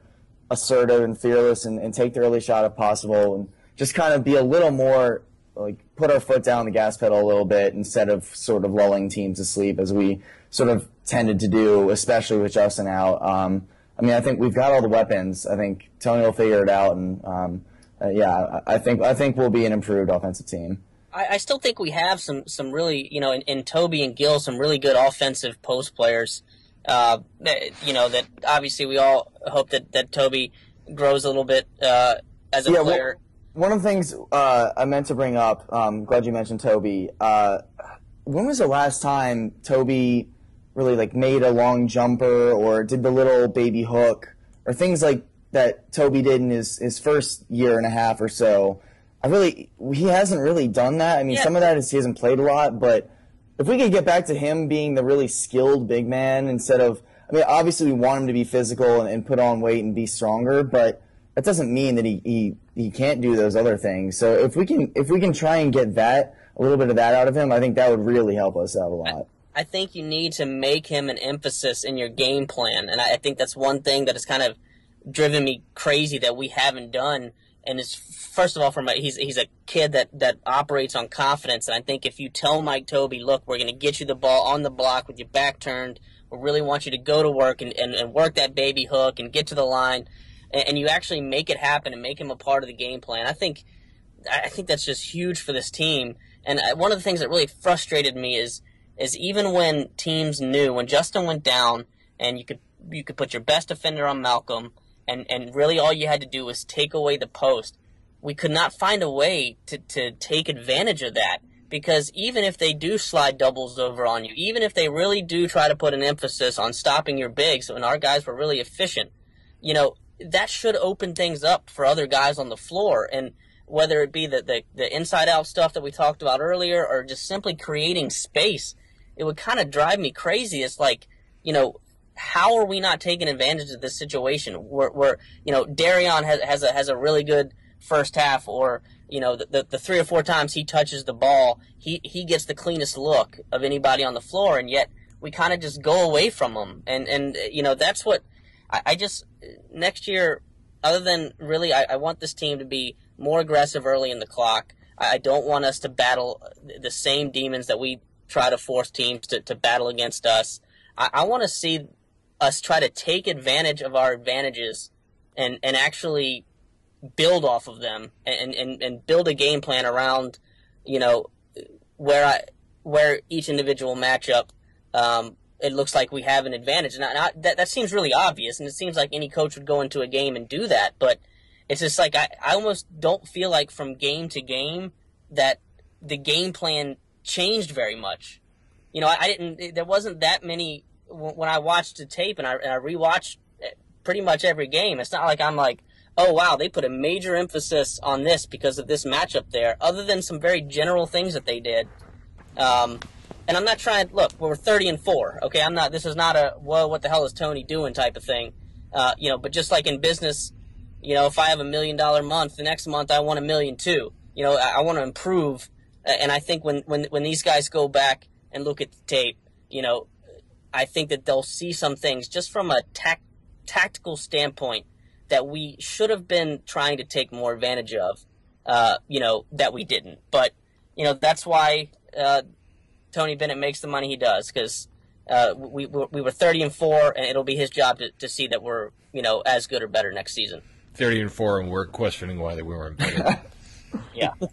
[SPEAKER 6] assertive and fearless and, and take the early shot if possible, and just kind of be a little more like put our foot down the gas pedal a little bit instead of sort of lulling teams to sleep as we sort of tended to do, especially with Justin out. Um, I mean, I think we've got all the weapons. I think Tony will figure it out, and um, uh, yeah, I, think I think we'll be an improved offensive team.
[SPEAKER 4] I, I still think we have some some really you know in, in Tobey and Gill some really good offensive post players. Uh, that, you know that obviously we all hope that that Tobey grows a little bit uh, as a
[SPEAKER 6] Yeah, well-
[SPEAKER 4] player.
[SPEAKER 6] One of the things uh, I meant to bring up, um, glad you mentioned Tobey. Uh, when was the last time Tobey really like made a long jumper or did the little baby hook or things like that Tobey did in his, his first year and a half or so? I really he hasn't really done that. I mean,
[SPEAKER 4] Yeah.
[SPEAKER 6] some of that is he hasn't played a lot, but if we could get back to him being the really skilled big man instead of, I mean, obviously we want him to be physical and, and put on weight and be stronger, but that doesn't mean that he, he, he can't do those other things. So if we can if we can try and get that a little bit of that out of him, I think that would really help us out a lot.
[SPEAKER 4] I think you need to make him an emphasis in your game plan, and I, I think that's one thing that is kind of driven me crazy that we haven't done. And it's first of all from a, he's he's a kid that that operates on confidence, and I think if you tell Mike Tobey, look, we're going to get you the ball on the block with your back turned, we really want you to go to work and, and, and work that baby hook and get to the line, and, and you actually make it happen and make him a part of the game plan. I think I think that's just huge for this team. And I- one of the things that really frustrated me is is even when teams knew when Justin went down and you could you could put your best defender on Malcolm and and really all you had to do was take away the post. We could not find a way to to take advantage of that because even if they do slide doubles over on you, even if they really do try to put an emphasis on stopping your bigs, and our guys were really efficient, you know, that should open things up for other guys on the floor. And whether it be the, the, the inside out stuff that we talked about earlier or just simply creating space, it would kind of drive me crazy. It's like, you know, how are we not taking advantage of this situation where, where you know, Darion has, has a, has a really good first half or, you know, the, the, the three or four times he touches the ball, he, he gets the cleanest look of anybody on the floor. And yet we kind of just go away from him. And, and, you know, that's what I, I just, next year, other than really, I, I want this team to be more aggressive early in the clock. I, I don't want us to battle the same demons that we try to force teams to, to battle against us. I, I want to see us try to take advantage of our advantages and, and actually build off of them and, and, and build a game plan around, you know, where I, where each individual matchup, um, it looks like we have an advantage. And I, I- that, that seems really obvious, and it seems like any coach would go into a game and do that. But it's just like I, I almost don't feel like from game to game that the game plan changed very much. You know, I, I didn't. There wasn't that many when I watched the tape and I, and I rewatched pretty much every game. It's not like I'm like, oh wow, they put a major emphasis on this because of this matchup there. Other than some very general things that they did. Um, and I'm not trying. Look, we're 30 and four. Okay, I'm not. This is not a whoa, what the hell is Tony doing type of thing. Uh, you know, but just like in business, you know, if I have a million dollar month, the next month I want a million too. You know, I, I want to improve. And I think when, when when these guys go back and look at the tape, you know, I think that they'll see some things just from a tac- tactical standpoint that we should have been trying to take more advantage of. Uh, you know, that we didn't. But you know, that's why uh, Tony Bennett makes the money he does because uh, we we we were 30 and four, and it'll be his job to, to see that we're you know as good or better next season.
[SPEAKER 1] Thirty and four, and we're questioning why they weren't better. (laughs)
[SPEAKER 4] Yeah. (laughs)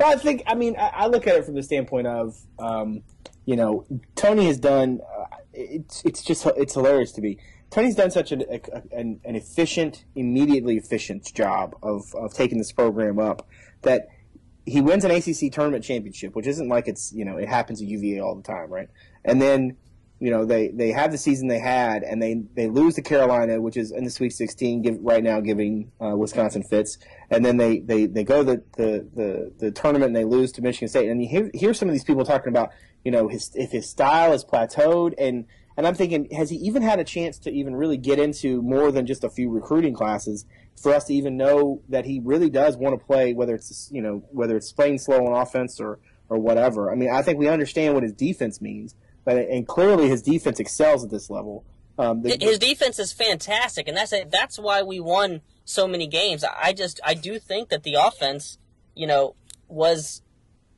[SPEAKER 5] Well, I think I mean I, I look at it from the standpoint of um, you know Tony has done uh, it's it's just it's hilarious to me. Tony's done such an, a, an an efficient, immediately efficient job of of taking this program up that he wins an ACC tournament championship, which isn't like it's you know it happens at UVA all the time, right? And then you know they they have the season they had, and they they lose to Carolina, which is in the Sweet 16, give, right now giving uh, Wisconsin fits, and then they they they go the, the the the tournament and they lose to Michigan State, and you hear hear some of these people talking about you know his if his style is plateaued and. And I'm thinking, has he even had a chance to even really get into more than just a few recruiting classes for us to even know that he really does want to play, whether it's you know whether it's playing slow on offense or or whatever. I mean, I think we understand what his defense means, but and clearly his defense excels at this level. Um, the,
[SPEAKER 4] his defense is fantastic, and that's a, that's why we won so many games. I just I do think that the offense, you know, was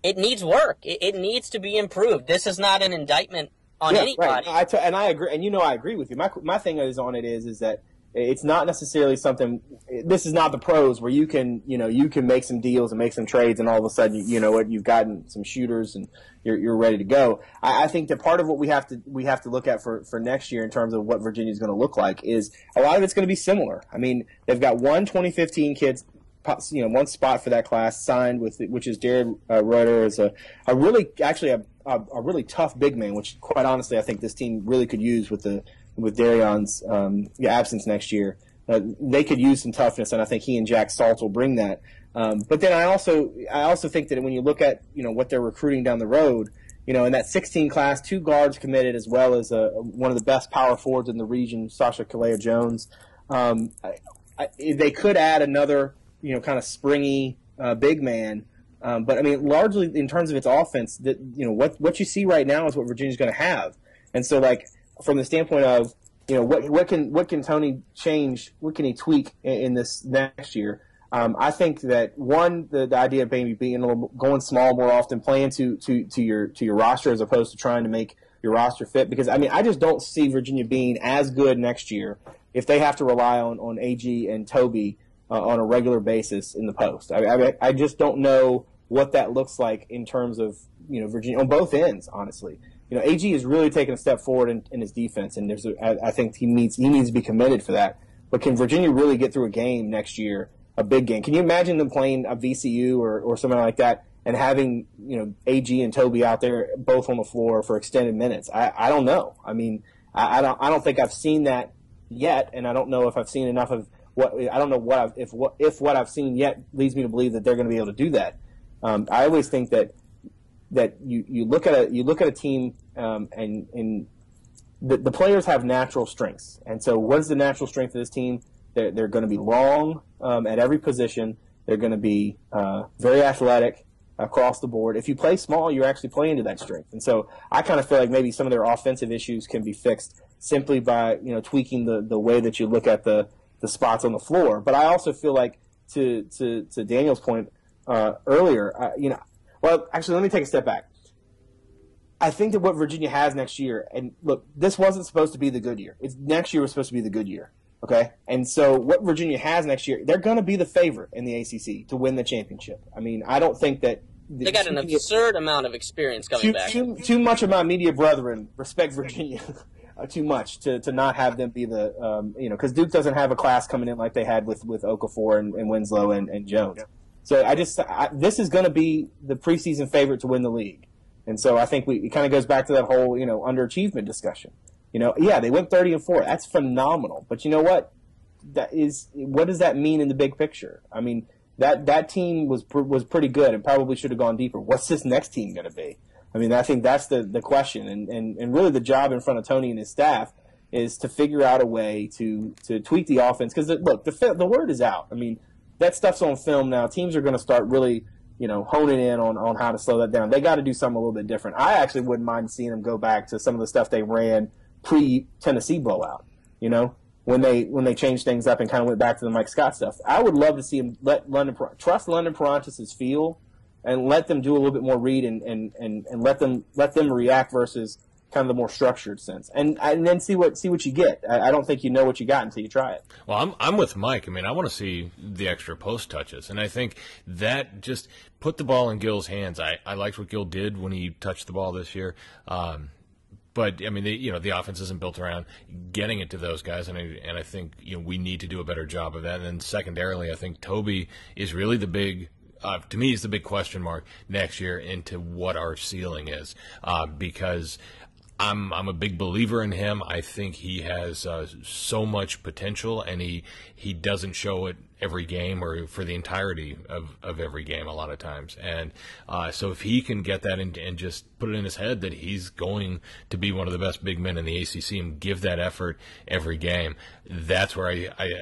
[SPEAKER 4] it needs work. It, it needs to be improved. This is not an indictment on
[SPEAKER 5] yeah,
[SPEAKER 4] anybody.
[SPEAKER 5] Right. I t- and I agree, and you know I agree with you. My my thing is on it is is that it's not necessarily something. This is not the pros where you can you know you can make some deals and make some trades, and all of a sudden you know what you've gotten some shooters and you're, you're ready to go. I, I think that part of what we have to we have to look at for for next year in terms of what Virginia is going to look like is a lot of it's going to be similar. I mean, they've got one 2015 kids you know one spot for that class signed with which is Jarred uh, Reuter is a, a really actually a, a, a, really tough big man which quite honestly I think this team really could use with the with Darion's um, absence next year. Uh, they could use some toughness and I think he and Jack Salt will bring that. Um, but then I also I also think that when you look at you know what they're recruiting down the road you know in that 16 class two guards committed as well as a, one of the best power forwards in the region Sasha Killeya-Jones. Um, I, I, they could add another you know, kind of springy uh, big man. Um, but I mean, largely in terms of its offense, that you know what what you see right now is what Virginia's going to have. And so, like from the standpoint of you know what what can what can Tony change? What can he tweak in, in this next year? Um, I think that one, the, the idea of maybe being a little going small more often, playing to, to, to your to your roster as opposed to trying to make your roster fit. Because I mean, I just don't see Virginia being as good next year if they have to rely on on AG and Tobey uh, on a regular basis in the post. I, I, I just don't know what that looks like in terms of you know Virginia on both ends. Honestly, you know AG is really taking a step forward in, in his defense, and there's a, I, I think he needs he needs to be committed for that. But can Virginia really get through a game next year, a big game? Can you imagine them playing a VCU or, or something like that? And having you know AG and Tobey out there both on the floor for extended minutes, I, I don't know. I mean, I, I don't I don't think I've seen that yet, and I don't know if I've seen enough of what I don't know what I've, if what if what I've seen yet leads me to believe that they're going to be able to do that. Um, I always think that that you, you look at a you look at a team um, and and the, the players have natural strengths, and so what is the natural strength of this team? They're, they're going to be long um, at every position. They're going to be uh, very athletic across the board. If you play small, you're actually playing to that strength. And so I kind of feel like maybe some of their offensive issues can be fixed simply by you know tweaking the, the way that you look at the the spots on the floor. But I also feel like to to to Daniel's point uh, earlier, uh, you know, well, actually, let me take a step back. I think that what Virginia has next year, and look, this wasn't supposed to be the good year. It's next year was supposed to be the good year. Okay, and so what Virginia has next year, they're going to be the favorite in the ACC to win the championship. I mean, I don't think that
[SPEAKER 4] the, they got an absurd amount of experience coming
[SPEAKER 5] too,
[SPEAKER 4] back.
[SPEAKER 5] Too, too much of my media brethren respect Virginia (laughs) too much to, to not have them be the um, you know because Duke doesn't have a class coming in like they had with with Okafor and, and Winslow and, and Jones. Yeah. So I just I, this is going to be the preseason favorite to win the league, and so I think we it kind of goes back to that whole you know underachievement discussion. You know, yeah, they went thirty and four. That's phenomenal, but you know what? That is what does that mean in the big picture? I mean that that team was was pretty good and probably should have gone deeper. What's this next team going to be? I mean, I think that's the, the question, and, and, and really the job in front of Tony and his staff is to figure out a way to to tweak the offense. Because look, the the word is out. I mean, that stuff's on film now. Teams are going to start really, you know, honing in on, on how to slow that down. They got to do something a little bit different. I actually wouldn't mind seeing them go back to some of the stuff they ran pre Tennessee blowout. You know, when they when they changed things up and kind of went back to the Mike Scott stuff. I would love to see him let London trust London Perrantes' feel and let them do a little bit more read and, and, and, and let them let them react versus kind of the more structured sense, and and then see what see what you get. I, I, don't think you know what you got until you try it.
[SPEAKER 1] Well, I'm I'm with Mike. I mean, I want to see the extra post touches, and I think that just put the ball in Gill's hands. I I liked what Gil did when he touched the ball this year. Um, but I mean, the, you know, the offense isn't built around getting it to those guys, and I, and I think you know we need to do a better job of that. And then secondarily, I think Tobey is really the big uh, to me is the big question mark next year into what our ceiling is uh, because I'm I'm a big believer in him. I think he has uh, so much potential, and he he doesn't show it every game or for the entirety of, of every game a lot of times. And uh, so if he can get that in, and just put it in his head that he's going to be one of the best big men in the ACC and give that effort every game, that's where I I,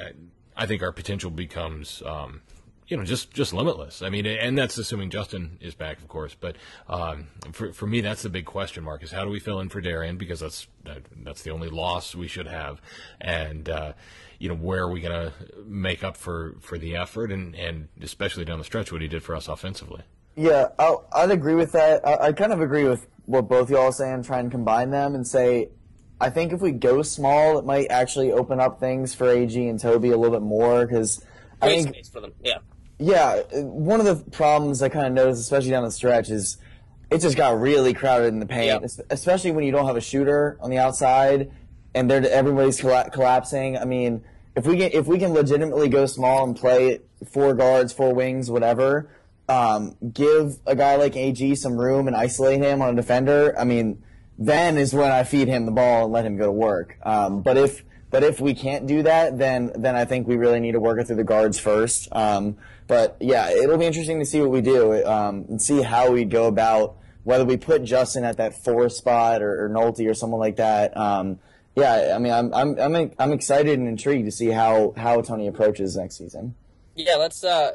[SPEAKER 1] I think our potential becomes um, you know, just just limitless. I mean, and that's assuming Justin is back, of course. But um, for for me, that's the big question mark: is how do we fill in for Darion because that's that's the only loss we should have, and uh, you know, where are we going to make up for for the effort and and especially down the stretch what he did for us offensively.
[SPEAKER 6] Yeah, i I'd agree with that. I, I kind of agree with what both y'all are saying. Try and combine them and say I think if we go small, it might actually open up things for AG and Tobey a little bit more because I think
[SPEAKER 4] space for them. Yeah.
[SPEAKER 6] Yeah, one of the problems I kind of noticed, especially down the stretch, is it just got really crowded in the paint, especially when you don't have a shooter on the outside and they're, everybody's colla- collapsing. I mean, if we can if we can legitimately go small and play four guards, four wings, whatever, um, give a guy like AG some room and isolate him on a defender. I mean, then is when I feed him the ball and let him go to work. Um, but if but if we can't do that, then then I think we really need to work it through the guards first. Um, but yeah, it'll be interesting to see what we do um, and see how we go about whether we put Justin at that four spot or, or Nolte or someone like that. Um, yeah, I mean, I'm I'm I'm I'm excited and intrigued to see how how Tony approaches next season.
[SPEAKER 4] Yeah, let's. Uh,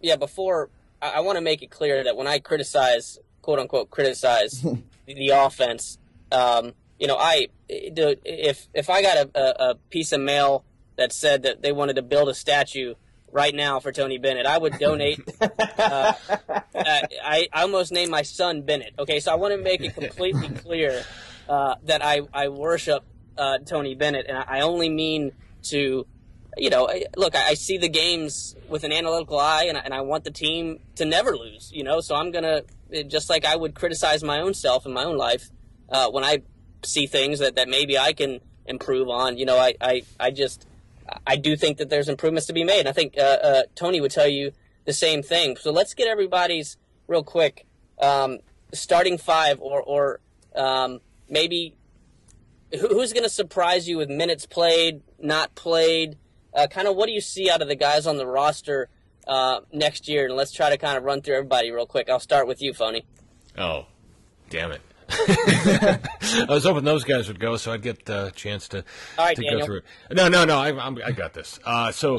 [SPEAKER 4] yeah, before I, I want to make it clear that when I criticize, quote unquote, criticize the, (laughs) the offense, um, you know, I if if I got a, a piece of mail that said that they wanted to build a statue right now for Tony Bennett. I would donate. (laughs) uh, I, I almost named my son Bennett. Okay, so I want to make it completely clear uh, that I, I worship uh, Tony Bennett, and I only mean to, you know, look, I, see the games with an analytical eye, and I, and I want the team to never lose, you know, so I'm going to, just like I would criticize my own self in my own life uh, when I see things that, that maybe I can improve on, you know, I, I, I just I do think that there's improvements to be made. I think uh, uh, Tony would tell you the same thing. So let's get everybody's real quick um, starting five, or or um, maybe who's going to surprise you with minutes played, not played. Uh, kind of what do you see out of the guys on the roster uh, next year? And let's try to kind of run through everybody real quick. I'll start with you, Phony.
[SPEAKER 1] Oh, damn it. I was hoping those guys would go, so I'd get a chance to,
[SPEAKER 4] right,
[SPEAKER 1] to
[SPEAKER 4] go
[SPEAKER 1] through. No, no, no. I, I'm, I got this. Uh, so,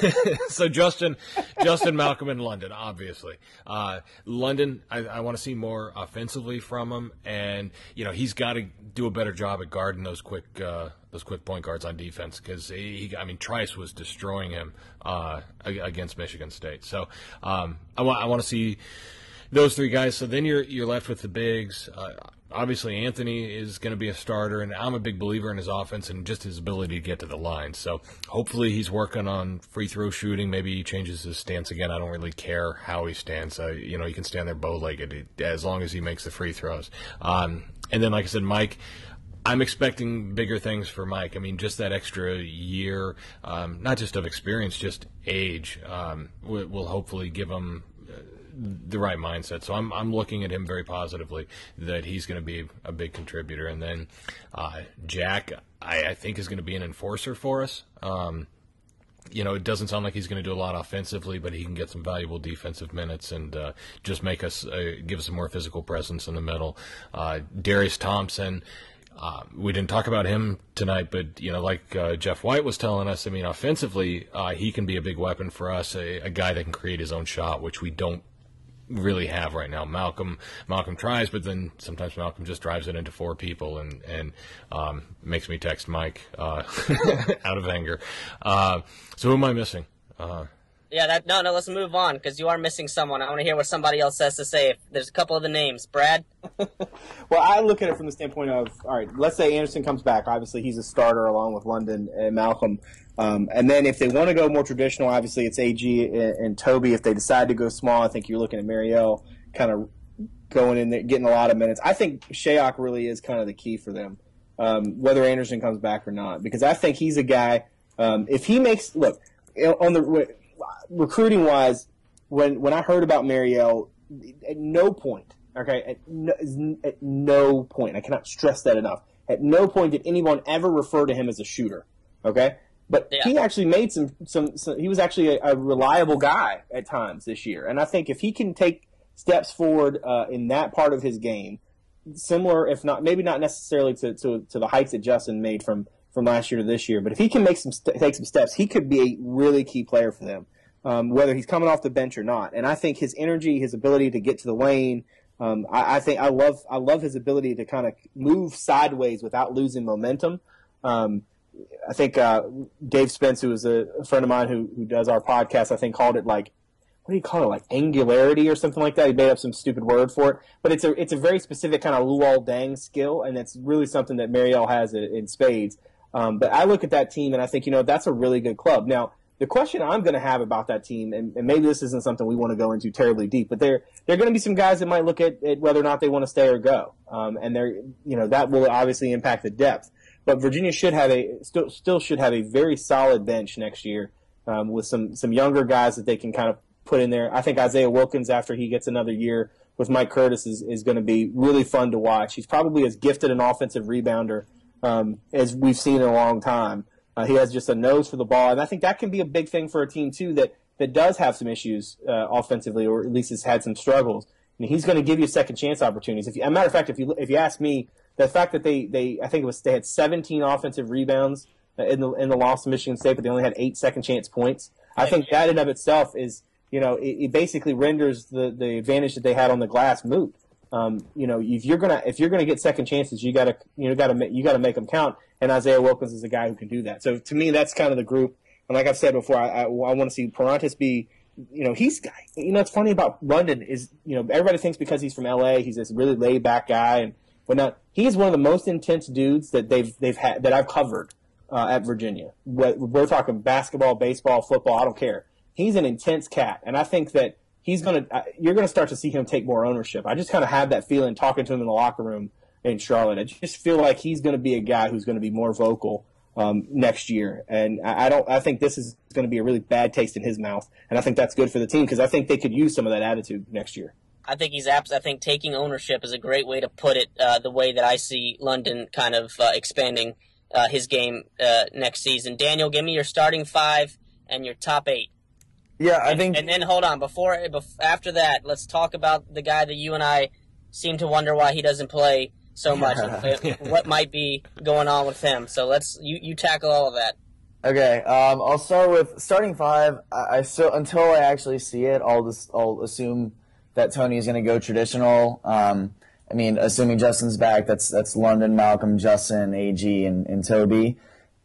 [SPEAKER 1] (laughs) so Justin, Justin, Malcolm, in London, obviously. Uh, London, I, I want to see more offensively from him, and you know he's got to do a better job at guarding those quick, uh, those quick point guards on defense because he, I mean, Trice was destroying him uh, against Michigan State. So, um, I want, I want to see those three guys. So then you're you're left with the bigs. Uh, obviously, Anthony is going to be a starter, and I'm a big believer in his offense and just his ability to get to the line. So hopefully, he's working on free throw shooting. Maybe he changes his stance again. I don't really care how he stands. Uh, you know, he can stand there bow legged as long as he makes the free throws. Um, and then, like I said, Mike. I'm expecting bigger things for Mike. I mean, just that extra year, um, not just of experience, just age, um, will, will hopefully give him the right mindset. So I'm I'm looking at him very positively that he's going to be a big contributor. And then uh, Jack, I, I, think is going to be an enforcer for us. Um, you know, it doesn't sound like he's going to do a lot offensively, but he can get some valuable defensive minutes and uh, just make us uh, give us a more physical presence in the middle. Uh, Darius Thompson. Uh, we didn't talk about him tonight, but you know, like uh, Jeff White was telling us, I mean, offensively, uh, he can be a big weapon for us, a, a, guy that can create his own shot, which we don't really have right now. Malcolm Malcolm tries, but then sometimes Malcolm just drives it into four people and and um, makes me text Mike uh, (laughs) out of anger. Uh, so who am I missing? Uh,
[SPEAKER 4] yeah, that no, no. Let's move on because you are missing someone. I want to hear what somebody else has to say. There's a couple of the names. Brad. (laughs)
[SPEAKER 5] well, I look at it from the standpoint of all right. Let's say Anderson comes back. Obviously, he's a starter along with London and Malcolm. Um, and then if they want to go more traditional, obviously it's AG and, and, Tobey. If they decide to go small, I think you're looking at Marial kind of going in there, getting a lot of minutes. I think Shayok really is kind of the key for them, um, whether Anderson comes back or not, because I think he's a guy. Um, if he makes look on the recruiting wise, when when I heard about Marial, at no point, okay, at no, at no point, I cannot stress that enough. At no point did anyone ever refer to him as a shooter. Okay, but yeah. he actually made some, some, some he was actually a, a, reliable guy at times this year. And I think if he can take steps forward uh, in that part of his game, similar, if not, maybe not necessarily to, to, to, the heights that Justin made from, from last year to this year, but if he can make some, take some steps, he could be a really key player for them. um, whether he's coming off the bench or not. And I think his energy, his ability to get to the lane, um, I, I, think I love I love his ability to kind of move sideways without losing momentum. Um, I think uh, Dave Spence, who is a, friend of mine who who does our podcast, I think called it like what do you call it like angularity or something like that. He made up some stupid word for it, but it's a it's a very specific kind of Luol Deng skill, and it's really something that Marial has in, in spades. Um, but I look at that team and I think you know that's a really good club. Now the question I'm going to have about that team, and, and, maybe this isn't something we want to go into terribly deep, but there there are going to be some guys that might look at, at whether or not they want to stay or go, um, and they're you know that will obviously impact the depth. But Virginia should have a still still should have a very solid bench next year um, with some some younger guys that they can kind of put in there. I think Isaiah Wilkins after he gets another year with Mike Curtis is, is going to be really fun to watch. He's probably as gifted an offensive rebounder um, as we've seen in a long time. Uh, he has just a nose for the ball, and I think that can be a big thing for a team too that that does have some issues uh, offensively, or at least has had some struggles. And he's going to give you second chance opportunities. If you, as a matter of fact, if you if you ask me, the fact that they, they I think it was they had 17 offensive rebounds in the in the loss to Michigan State, but they only had eight second chance points. I think that in of itself is you know it, it basically renders the the advantage that they had on the glass moot. Um, you know, if you're gonna if you're gonna get second chances, you gotta you know gotta you gotta make them count. And Isaiah Wilkins is a guy who can do that. So to me, that's kind of the group. And like I've said before, I, I, I want to see Perrantes be you know, he's you know, it's funny about London is you know everybody thinks because he's from LA, he's this really laid back guy and but now he's one of the most intense dudes that they've they've had that I've covered uh, at Virginia. We're talking basketball, baseball, football. I don't care. He's an intense cat, and I think that he's gonna. Uh, you're gonna start to see him take more ownership. I just kind of have that feeling talking to him in the locker room in Charlotte. I just feel like he's to be a guy who's to be more vocal um, next year, and I, I don't. I think this is going to be a really bad taste in his mouth, and I think that's good for the team because I think they could use some of that attitude next year.
[SPEAKER 4] I think he's abs. I think taking ownership is a great way to put it. Uh, the way that I see London kind of uh, expanding uh, his game uh, next season. Daniel, give me your starting five and your top eight.
[SPEAKER 6] Yeah, I
[SPEAKER 4] and,
[SPEAKER 6] think.
[SPEAKER 4] And then hold on before after that, let's talk about the guy that you and I seem to wonder why he doesn't play so (laughs) much. what might be going on with him? So let's you you tackle all of that.
[SPEAKER 6] Okay, um, I'll start with starting five. I, I still until I actually see it, I'll just I'll assume that Tony is going to go traditional. Um, I mean, assuming Justin's back, that's that's London, Malcolm, Justin, AG, and, and Tobey.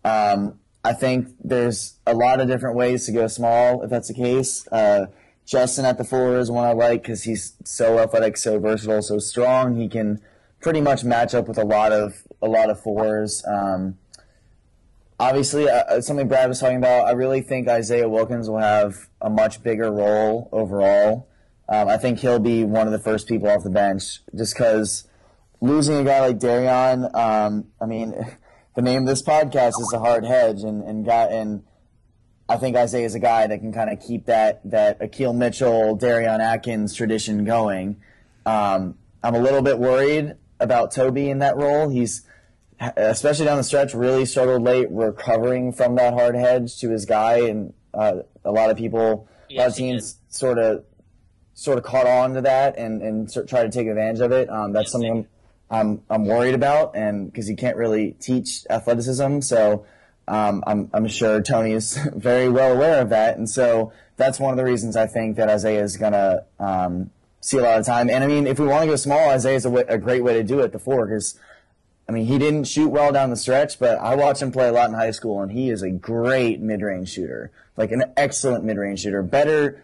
[SPEAKER 6] Um, I think there's a lot of different ways to go small if that's the case. Uh, Justin at the four is one I like because he's so athletic, so versatile, so strong. He can pretty much match up with a lot of a lot of fours. Um, obviously, uh, uh, something Brad was talking about. I really think Isaiah Wilkins will have a much bigger role overall. Um, I think he'll be one of the first people off the bench, just because losing a guy like Darion. Um, I mean, (laughs) the name of this podcast is a hard hedge, and and got and. I think Isaiah is a guy that can kind of keep that that Akil Mitchell, Darion Atkins tradition going. Um, I'm a little bit worried about Tobey in that role. He's especially down the stretch really struggled late recovering from that hard hedge to his guy, and uh, a lot of people, yes, a lot of teams sort of sort of caught on to that and and try to take advantage of it. Um, that's something I'm I'm worried about, and because he can't really teach athleticism, so. Um, I'm, I'm sure Tony is (laughs) very well aware of that, and so that's one of the reasons I think that Isaiah is gonna um, see a lot of time. And I mean, if we want to go small, Isaiah is a, a great way to do it. The four, because I mean, he didn't shoot well down the stretch, but I watched him play a lot in high school, and he is a great mid-range shooter, like an excellent mid-range shooter, better,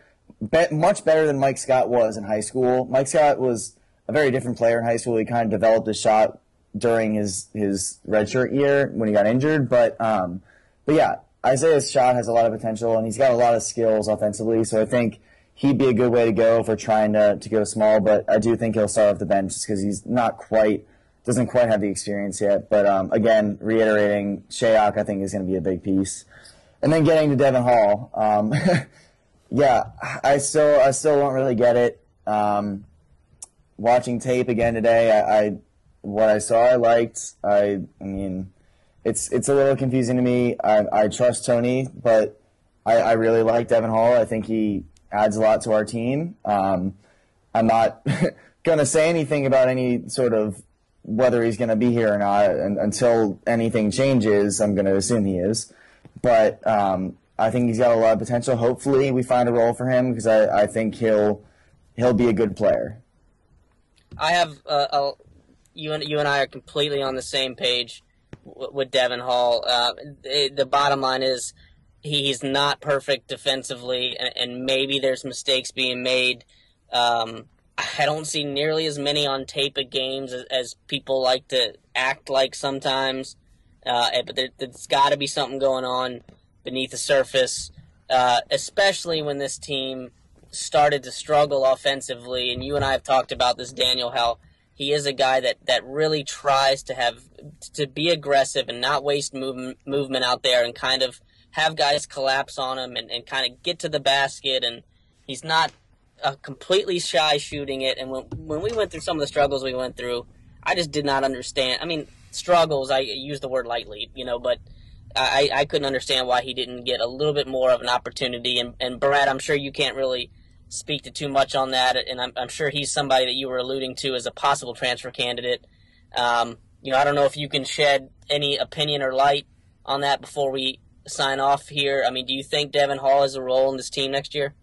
[SPEAKER 6] be, much better than Mike Scott was in high school. Mike Scott was a very different player in high school. He kind of developed his shot during his his redshirt year when he got injured, but um, but yeah, Isaiah's shot has a lot of potential, and he's got a lot of skills offensively. So I think he'd be a good way to go for trying to, to go small, but I do think he'll start off the bench just because he's not quite, doesn't quite have the experience yet. But um, again, reiterating, Shayok I think is going to be a big piece. And then getting to Devon Hall, um, (laughs) yeah, I still I still don't really get it. Um, watching tape again today, I, I, what I saw I liked. I I mean, it's it's a little confusing to me. I, I trust Tony, but I, I really like Devon Hall. I think he adds a lot to our team. Um, I'm not (laughs) to say anything about any sort of whether he's to be here or not and, until anything changes. I'm to assume he is, but um, I think he's got a lot of potential. Hopefully, we find a role for him because I, I think he'll he'll be a good player.
[SPEAKER 4] I have uh, a, you and you and I are completely on the same page w- with Devon Hall. Uh, the, the bottom line is he's not perfect defensively, and, and maybe there's mistakes being made. Um, I don't see nearly as many on tape of games as, as people like to act like sometimes. Uh, but there, has got to be something going on beneath the surface, uh, especially when this team started to struggle offensively. And you and I have talked about this, Daniel, how he is a guy that, that really tries to have to be aggressive and not waste move, movement out there and kind of have guys collapse on him and, and kind of get to the basket. And he's not uh, completely shy shooting it. And when when we went through some of the struggles we went through, I just did not understand. I mean, struggles. I use the word lightly, you know, but I, I couldn't understand why he didn't get a little bit more of an opportunity. And, and Brad, I'm sure you can't really speak to too much on that, and I'm, I'm sure he's somebody that you were alluding to as a possible transfer candidate. Um, you know, I don't know if you can shed any opinion or light on that before we sign off here. I mean, do you think Devon Hall has a role in this team next year?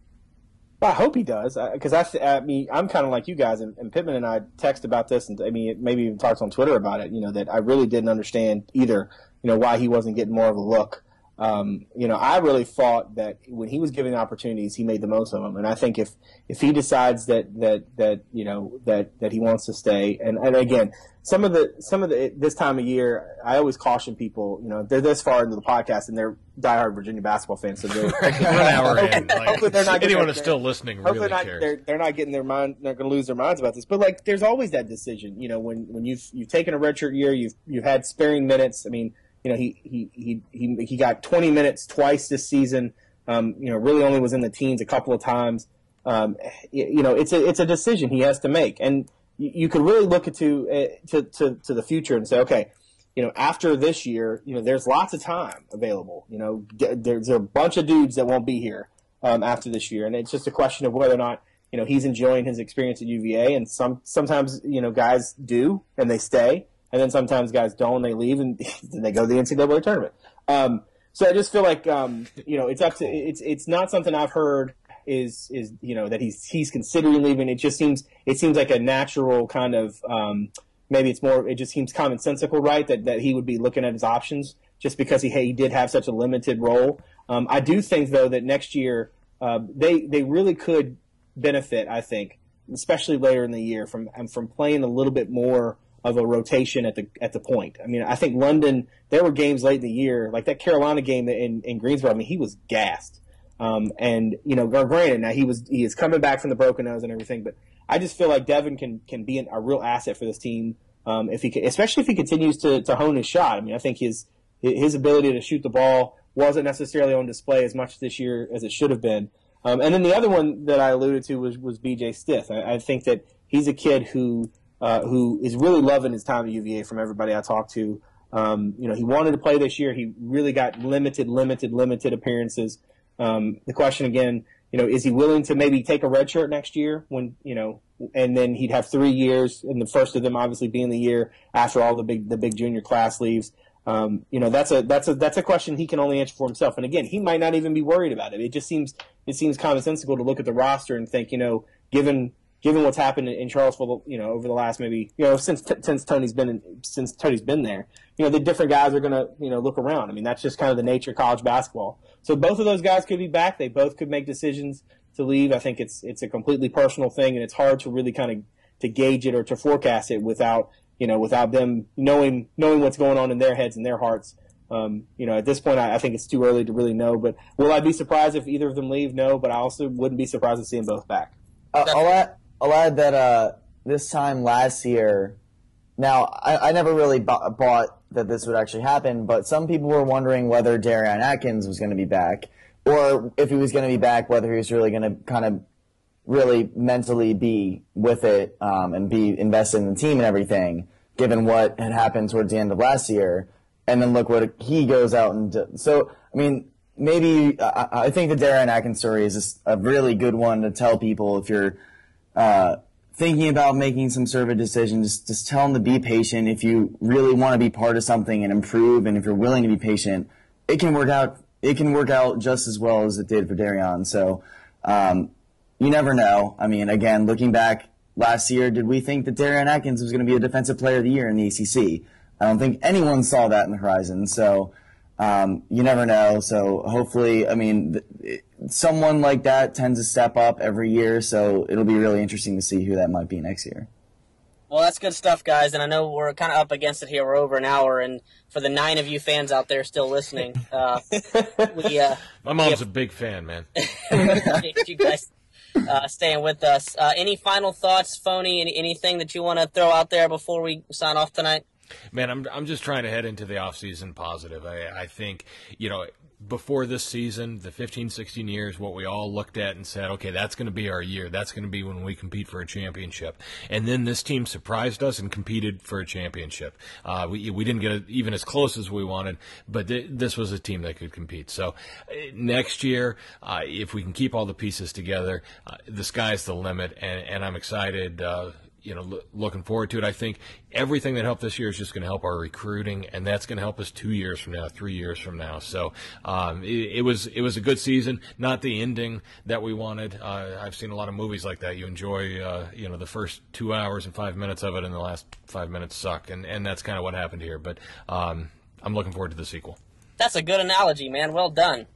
[SPEAKER 5] Well, I hope he does, because I, I, mean, I'm kind of like you guys, and, and Pittman and I text about this, and I mean, maybe even talked on Twitter about it. You know, that I really didn't understand either. You know, why he wasn't getting more of a look um, you know, I really thought that when he was given opportunities, he made the most of them. And I think if, if he decides that, that, that, you know, that, that he wants to stay, and, and again, some of the, some of the, this time of year, I always caution people, you know, they're this far into the podcast and they're diehard Virginia basketball fans. So they're, (laughs)
[SPEAKER 1] we're an hour in. (laughs) Like, hopefully they're not anyone that's still listening really
[SPEAKER 5] not,
[SPEAKER 1] cares.
[SPEAKER 5] They're, they're not getting their mind, they're going to lose their minds about this. But like, there's always that decision, you know, when, when you've, you've taken a redshirt year, you've, you've had sparing minutes. I mean, you know, he he he he, he got 20 minutes twice this season. Um, you know, really only was in the teens a couple of times. Um, you know, it's a it's a decision he has to make, and you, you could really look into uh, to, to to the future and say, okay, you know, after this year, you know, there's lots of time available. You know, there's a bunch of dudes that won't be here um, after this year, and it's just a question of whether or not you know he's enjoying his experience at UVA. And some sometimes you know guys do and they stay, and then sometimes guys don't. They leave and (laughs) then they go to the NCAA tournament. Um, so I just feel like um, you know it's up to it's it's not something I've heard is is you know that he's he's considering leaving. It just seems it seems like a natural kind of um, maybe it's more it just seems commonsensical, right? That that he would be looking at his options just because he he did have such a limited role. Um, I do think though that next year uh, they they really could benefit. I think especially later in the year from from playing a little bit more of a rotation at the at the point. I mean, I think London. There were games late in the year, like that Carolina game in in Greensboro. I mean, he was gassed. Um, and you know, granted, now he was he is coming back from the broken nose and everything, but I just feel like Devon can can be an, a real asset for this team um, if he can, especially if he continues to to hone his shot. I mean, I think his his ability to shoot the ball wasn't necessarily on display as much this year as it should have been. Um, and then the other one that I alluded to was was B.J. Stith. I, I think that he's a kid who uh, who is really loving his time at UVA from everybody I talked to. Um, you know, he wanted to play this year. He really got limited, limited, limited appearances. Um, the question again, you know, is he willing to maybe take a red shirt next year when, you know, and then he'd have three years and the first of them obviously being the year after all the big, the big junior class leaves. Um, you know, that's a, that's a, that's a question he can only answer for himself. And again, he might not even be worried about it. It just seems, it seems commonsensical to look at the roster and think, you know, given given what's happened in Charlottesville, you know, over the last maybe, you know, since since Tony's been in, since Tony's been there, you know, the different guys are going to, you know, look around. I mean, that's just kind of the nature of college basketball. So both of those guys could be back. They both could make decisions to leave. I think it's it's a completely personal thing, and it's hard to really kind of to gauge it or to forecast it without you know without them knowing knowing what's going on in their heads and their hearts. Um, you know, at this point, I, I, think it's too early to really know. But will I be surprised if either of them leave? No, but I also wouldn't be surprised to see them both back.
[SPEAKER 6] Uh, I'll I'll add that uh, this time last year, now I, I never really b- bought that this would actually happen, but some people were wondering whether Darion Atkins was going to be back, or if he was going to be back, whether he was really going to kind of really mentally be with it um, and be invested in the team and everything, given what had happened towards the end of last year. And then look what he goes out and do. so. I mean, maybe I, I think the Darion Atkins story is a really good one to tell people if you're uh, thinking about making some sort of a decision, just, just tell them to be patient. If you really want to be part of something and improve, and if you're willing to be patient, it can work out it can work out just as well as it did for Darion. So um, you never know. I mean, again, looking back last year, did we think that Darion Atkins was going to be a Defensive Player of the Year in the ACC? I don't think anyone saw that in the horizon. So um, you never know. So hopefully, I mean, someone like that tends to step up every year. So it'll be really interesting to see who that might be next year.
[SPEAKER 4] Well, that's good stuff, guys. And I know we're kind of up against it here. We're over an hour, and for the nine of you fans out there still listening, uh, (laughs) we uh,
[SPEAKER 1] My mom's a big fan, man. (laughs)
[SPEAKER 4] appreciate you guys uh, staying with us. Uh, any final thoughts, phony? Any, anything that you want to throw out there before we sign off tonight?
[SPEAKER 1] Man, I'm I'm just trying to head into the off season positive. I I think you know before this season, the 15, 16 years, what we all looked at and said, okay, that's going to be our year. That's going to be when we compete for a championship. And then this team surprised us and competed for a championship. Uh, we, we didn't get even as close as we wanted, but th- this was a team that could compete. So uh, next year, uh, if we can keep all the pieces together, uh, the sky's the limit, and, and I'm excited. You know, lo- looking forward to it. I think everything that helped this year is just going to help our recruiting, and that's going to help us two years from now, three years from now. So um, it, it was it was a good season, not the ending that we wanted. Uh, I've seen a lot of movies like that. You enjoy, uh, you know, the first two hours and five minutes of it, and the last five minutes suck, and and that's kind of what happened here. But um, I'm looking forward to the sequel.
[SPEAKER 4] That's a good analogy, man. Well done.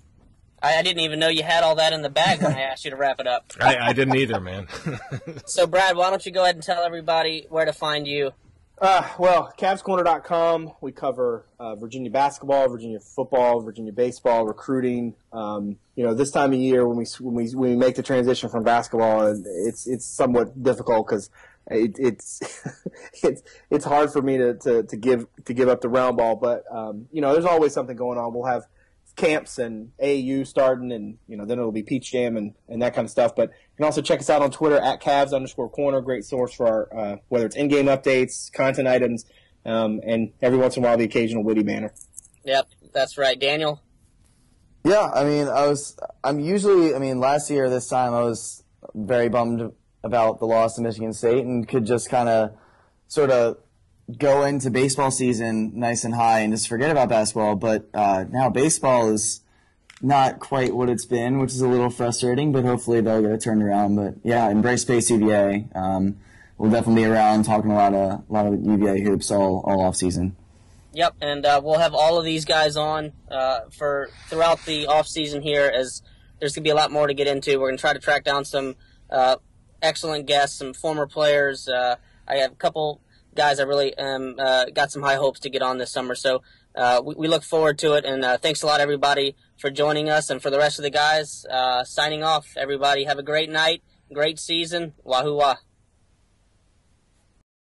[SPEAKER 4] I, I didn't even know you had all that in the bag when I asked you to wrap it up. (laughs)
[SPEAKER 1] I, I didn't either, man. (laughs)
[SPEAKER 4] So, Brad, why don't you go ahead and tell everybody where to find you?
[SPEAKER 5] Uh, well, CavsCorner.com. We cover uh, Virginia basketball, Virginia football, Virginia baseball, recruiting. Um, you know, this time of year when we when we when we make the transition from basketball, it's it's somewhat difficult because it, it's (laughs) it's it's hard for me to, to, to give to give up the round ball. But um, you know, there's always something going on. We'll have camps and AAU starting, and you know, then it'll be Peach Jam and, and that kind of stuff. But you can also check us out on Twitter at Cavs underscore Corner. Great source for our uh, whether it's in-game updates, content items, um, and every once in a while the occasional witty banner.
[SPEAKER 4] Yep, that's right. Daniel?
[SPEAKER 6] Yeah, I mean, I was. I'm usually. I mean, last year this time I was very bummed about the loss to Michigan State and could just kind of, sort of, go into baseball season nice and high and just forget about basketball. But uh, now baseball is not quite what it's been, which is a little frustrating. But hopefully they'll get it turned around. But yeah, embrace Pace UVA. Um, we'll definitely be around talking a lot of a lot of UVA hoops all all off season.
[SPEAKER 4] Yep, and uh, we'll have all of these guys on uh, for throughout the off season here. As there's gonna be a lot more to get into. We're gonna try to track down some uh, excellent guests, some former players. Uh, I have a couple guys I really um, uh, got some high hopes to get on this summer. So uh, we, we look forward to it. And uh, thanks a lot, everybody, for joining us. And for the rest of the guys, uh, signing off. Everybody, have a great night, great season. Wahoowa.